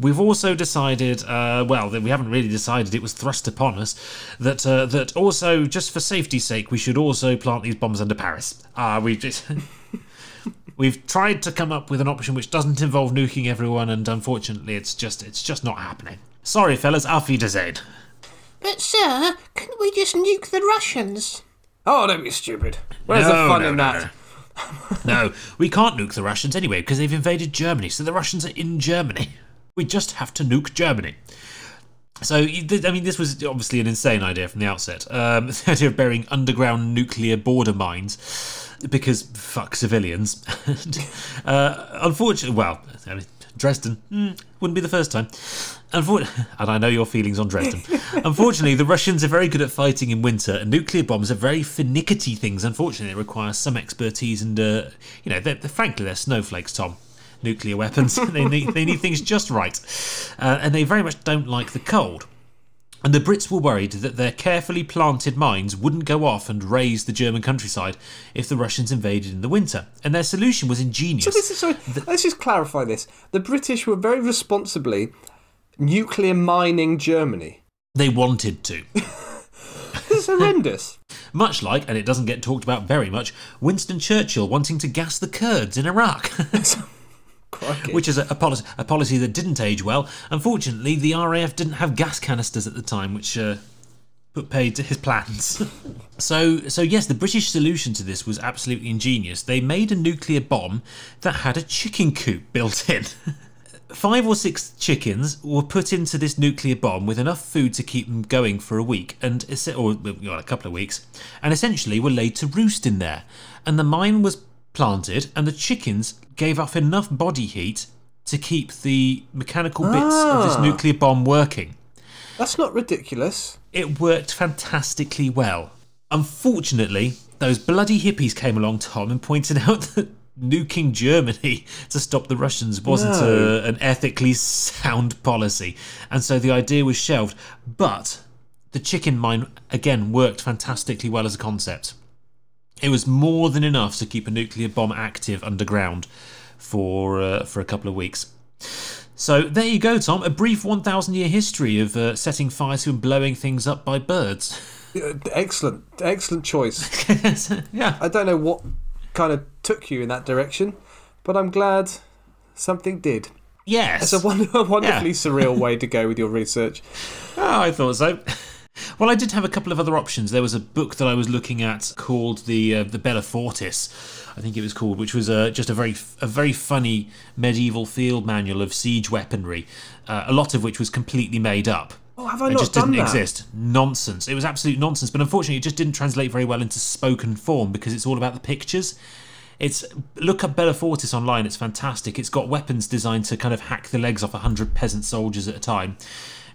We've also decided, uh, well, that we haven't really decided. It was thrust upon us that uh, that also, just for safety's sake, we should also plant these bombs under Paris. Ah, we just *laughs* We've tried to come up with an option which doesn't involve nuking everyone, and unfortunately, it's just it's just not happening. Sorry, fellas. Auf Wiedersehen. But, sir, couldn't we just nuke the Russians? Oh, don't be stupid. Where's the fun no, in no, that? No, we can't nuke the Russians anyway because they've invaded Germany, so the Russians are in Germany. We just have to nuke Germany. So, I mean, this was obviously an insane idea from the outset. Um, *laughs* the idea of burying underground nuclear border mines because fuck civilians. *laughs* And, uh, unfortunately, well, I mean, Dresden hmm, wouldn't be the first time. Unfor- *laughs* and I know your feelings on Dresden. Unfortunately, the Russians are very good at fighting in winter, and nuclear bombs are very finicky things. Unfortunately, it requires some expertise, and uh, you know, they're, they're, frankly, they're snowflakes, Tom. Nuclear weapons, *laughs* they need they need things just right, uh, and they very much don't like the cold. And the Brits were worried that their carefully planted mines wouldn't go off and raze the German countryside if the Russians invaded in the winter. And their solution was ingenious. So this is, sorry, let's just clarify this. The British were very responsibly nuclear mining Germany. They wanted to. *laughs* This is *laughs* horrendous. Much like, and it doesn't get talked about very much, Winston Churchill wanting to gas the Kurds in Iraq. Crikey. which is a, a, policy, a policy that didn't age well. Unfortunately, the RAF didn't have gas canisters at the time, which uh, put paid to his plans. *laughs* so, so yes, the British solution to this was absolutely ingenious. They made a nuclear bomb that had a chicken coop built in. *laughs* Five or six chickens were put into this nuclear bomb with enough food to keep them going for a week, and or well, a couple of weeks, and essentially were laid to roost in there. And the mine was planted, and the chickens gave off enough body heat to keep the mechanical bits of this Ah. nuclear bomb working. That's not ridiculous. It worked fantastically well. Unfortunately, those bloody hippies came along, Tom, and pointed *laughs* out that nuking Germany to stop the Russians wasn't No. a, an ethically sound policy. And so the idea was shelved. But the chicken mine, again, worked fantastically well as a concept. It was more than enough to keep a nuclear bomb active underground for, uh, for a couple of weeks. So there you go, Tom. A brief 1,000 year history of uh, setting fire to and blowing things up by birds. Excellent, excellent choice. *laughs* yeah. I don't know what kind of took you in that direction, but I'm glad something did. Yes. It's a, won- *laughs* a wonderfully Yeah. surreal *laughs* way to go with your research. Oh, I thought so. Well, I did have a couple of other options. There was a book that I was looking at called the uh, the Bellifortis, I think it was called, which was uh, just a very a very funny medieval field manual of siege weaponry, uh, a lot of which was completely made up. Oh, have I not? it not just done didn't that? exist. Nonsense. It was absolute nonsense. But unfortunately, it just didn't translate very well into spoken form because it's all about the pictures. It's look up Bellifortis online. It's fantastic. It's got weapons designed to kind of hack the legs off a hundred peasant soldiers at a time.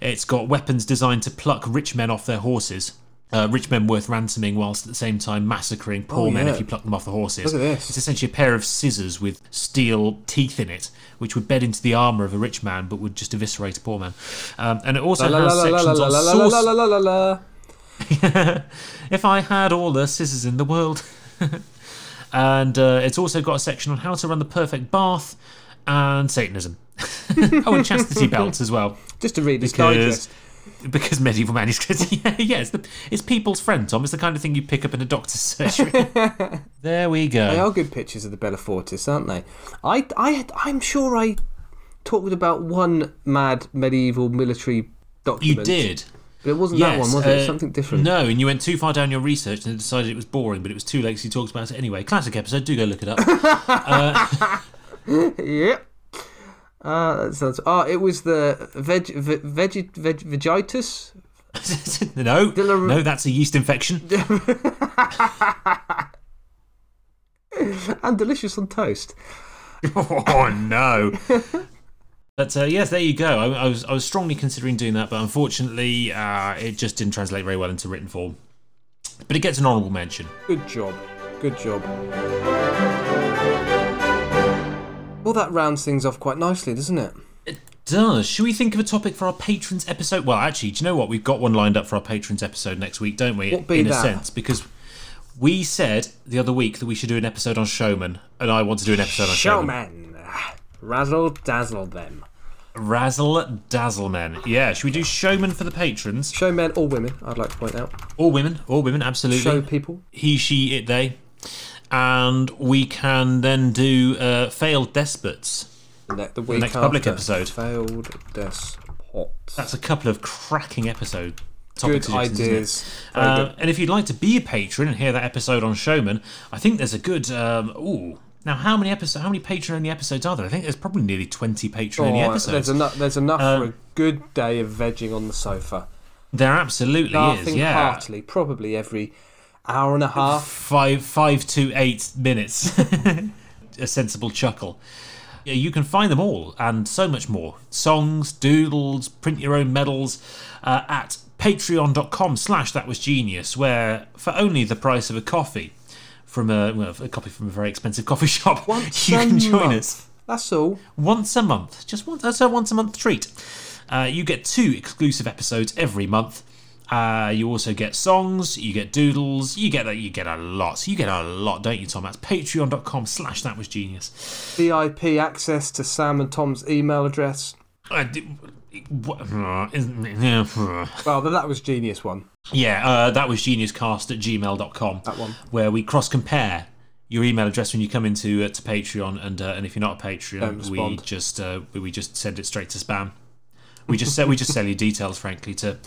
It's got weapons designed to pluck rich men off their horses. Uh, rich men worth ransoming, whilst at the same time massacring poor Oh, men yeah. if you pluck them off the horses. Look at this. It's essentially a pair of scissors with steel teeth in it, which would bed into the armour of a rich man, but would just eviscerate a poor man. Um, and it also has sections on source *laughs* if I had all the scissors in the world. *laughs* and uh, it's also got a section on how to run the perfect bath and Satanism. Oh, and chastity belts as well. Just to read this Because, digest. because medieval manuscripts. *laughs* yeah, yeah it's, the, it's people's friend, Tom. It's the kind of thing you pick up in a doctor's *laughs* surgery. there we go. They are good pictures of the Bellifortis, aren't they? I, I, I'm sure I talked about one mad medieval military document. You did. But it wasn't that one, was it? uh, Something different. No, and you went too far down your research and decided it was boring, but it was too late, so you talked about it anyway. Classic episode, do go look it up. *laughs* Yep. Uh, that sounds. Oh, it was the veg, veg, veg, veg, Vegetius. *laughs* no, no, that's a yeast infection. *laughs* and delicious on toast. *laughs* oh no. But uh, yes, there you go. I, I was I was strongly considering doing that, but unfortunately, uh, it just didn't translate very well into written form. But it gets an honourable mention. Good job. Good job. Well, that rounds things off quite nicely, doesn't it? It does should we think of a topic for our patrons episode? Well, actually, do you know what? We've got one lined up for our patrons episode next week, don't we? What be In a that? sense, because we said the other week that we should do an episode on Showman, and I want to do an episode on Showman. Showman. Razzle dazzle them. Razzle dazzle men. Yeah, should we do Showman for the patrons? Showmen or women, I'd like to point out. All women, all women, absolutely. Show people. he, she, it, they. And we can then do uh, failed despots. Ne- the week next public episode. Failed despots. That's a couple of cracking episode good topic isn't it? ideas. Uh, good. and if you'd like to be a patron and hear that episode on Showman, I think there's a good. Um, ooh, now how many episodes? How many patron only episodes are there? I think there's probably nearly twenty patron only Oh, episodes. there's enough. There's enough Uh, for a good day of vegging on the sofa. there absolutely is. Laughing Yeah, heartily, probably every hour and a half. five five to eight minutes. *laughs* a sensible chuckle. Yeah, you can find them all and so much more. Songs, doodles, print your own medals uh, at patreon.com slash that was genius, where for only the price of a coffee from a, well, a copy from a very expensive coffee *laughs* shop, Once you can join month. us That's all. once a month. Just once, that's a once a month treat. Uh, you get two exclusive episodes every month. Uh, you also get songs, you get doodles, you get that, you get a lot. You get a lot, don't you, Tom? That's patreon.com slash that was genius. VIP access to Sam and Tom's email address. Uh, uh, uh, Well, the that was genius one. Yeah, uh, that was geniuscast at gmail.com. That one. Where we cross compare your email address when you come into uh, to Patreon, and uh, and if you're not a Patreon, we just uh, we just send it straight to spam. We just sell we just sell you details, frankly, to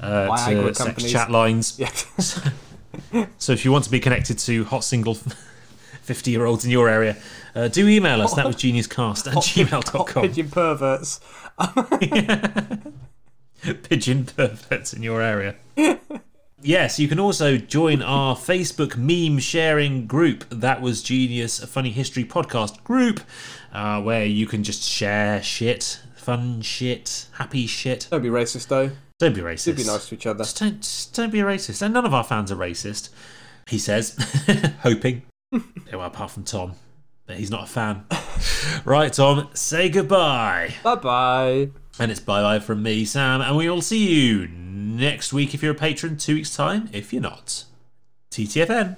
uh, to sex companies. chat lines. Yeah. *laughs* So if you want to be connected to hot single *laughs* fifty year olds in your area, uh, do email us. That was geniuscast at Hot gmail.com. pigeon perverts. *laughs* pigeon perverts in your area. yes, you can also join our Facebook meme sharing group. That was Genius, a funny history podcast group, uh, where you can just share shit, fun shit, happy shit. Don't be racist though. Don't be racist. Be nice to each other. Just don't, just don't be a racist. And none of our fans are racist, he says, *laughs* hoping. *laughs* Well, apart from Tom, but he's not a fan. *laughs* right, Tom, say goodbye. Bye bye. And it's bye bye from me, Sam, and we will see you next week if you're a patron, two weeks' time if you're not. TTFN.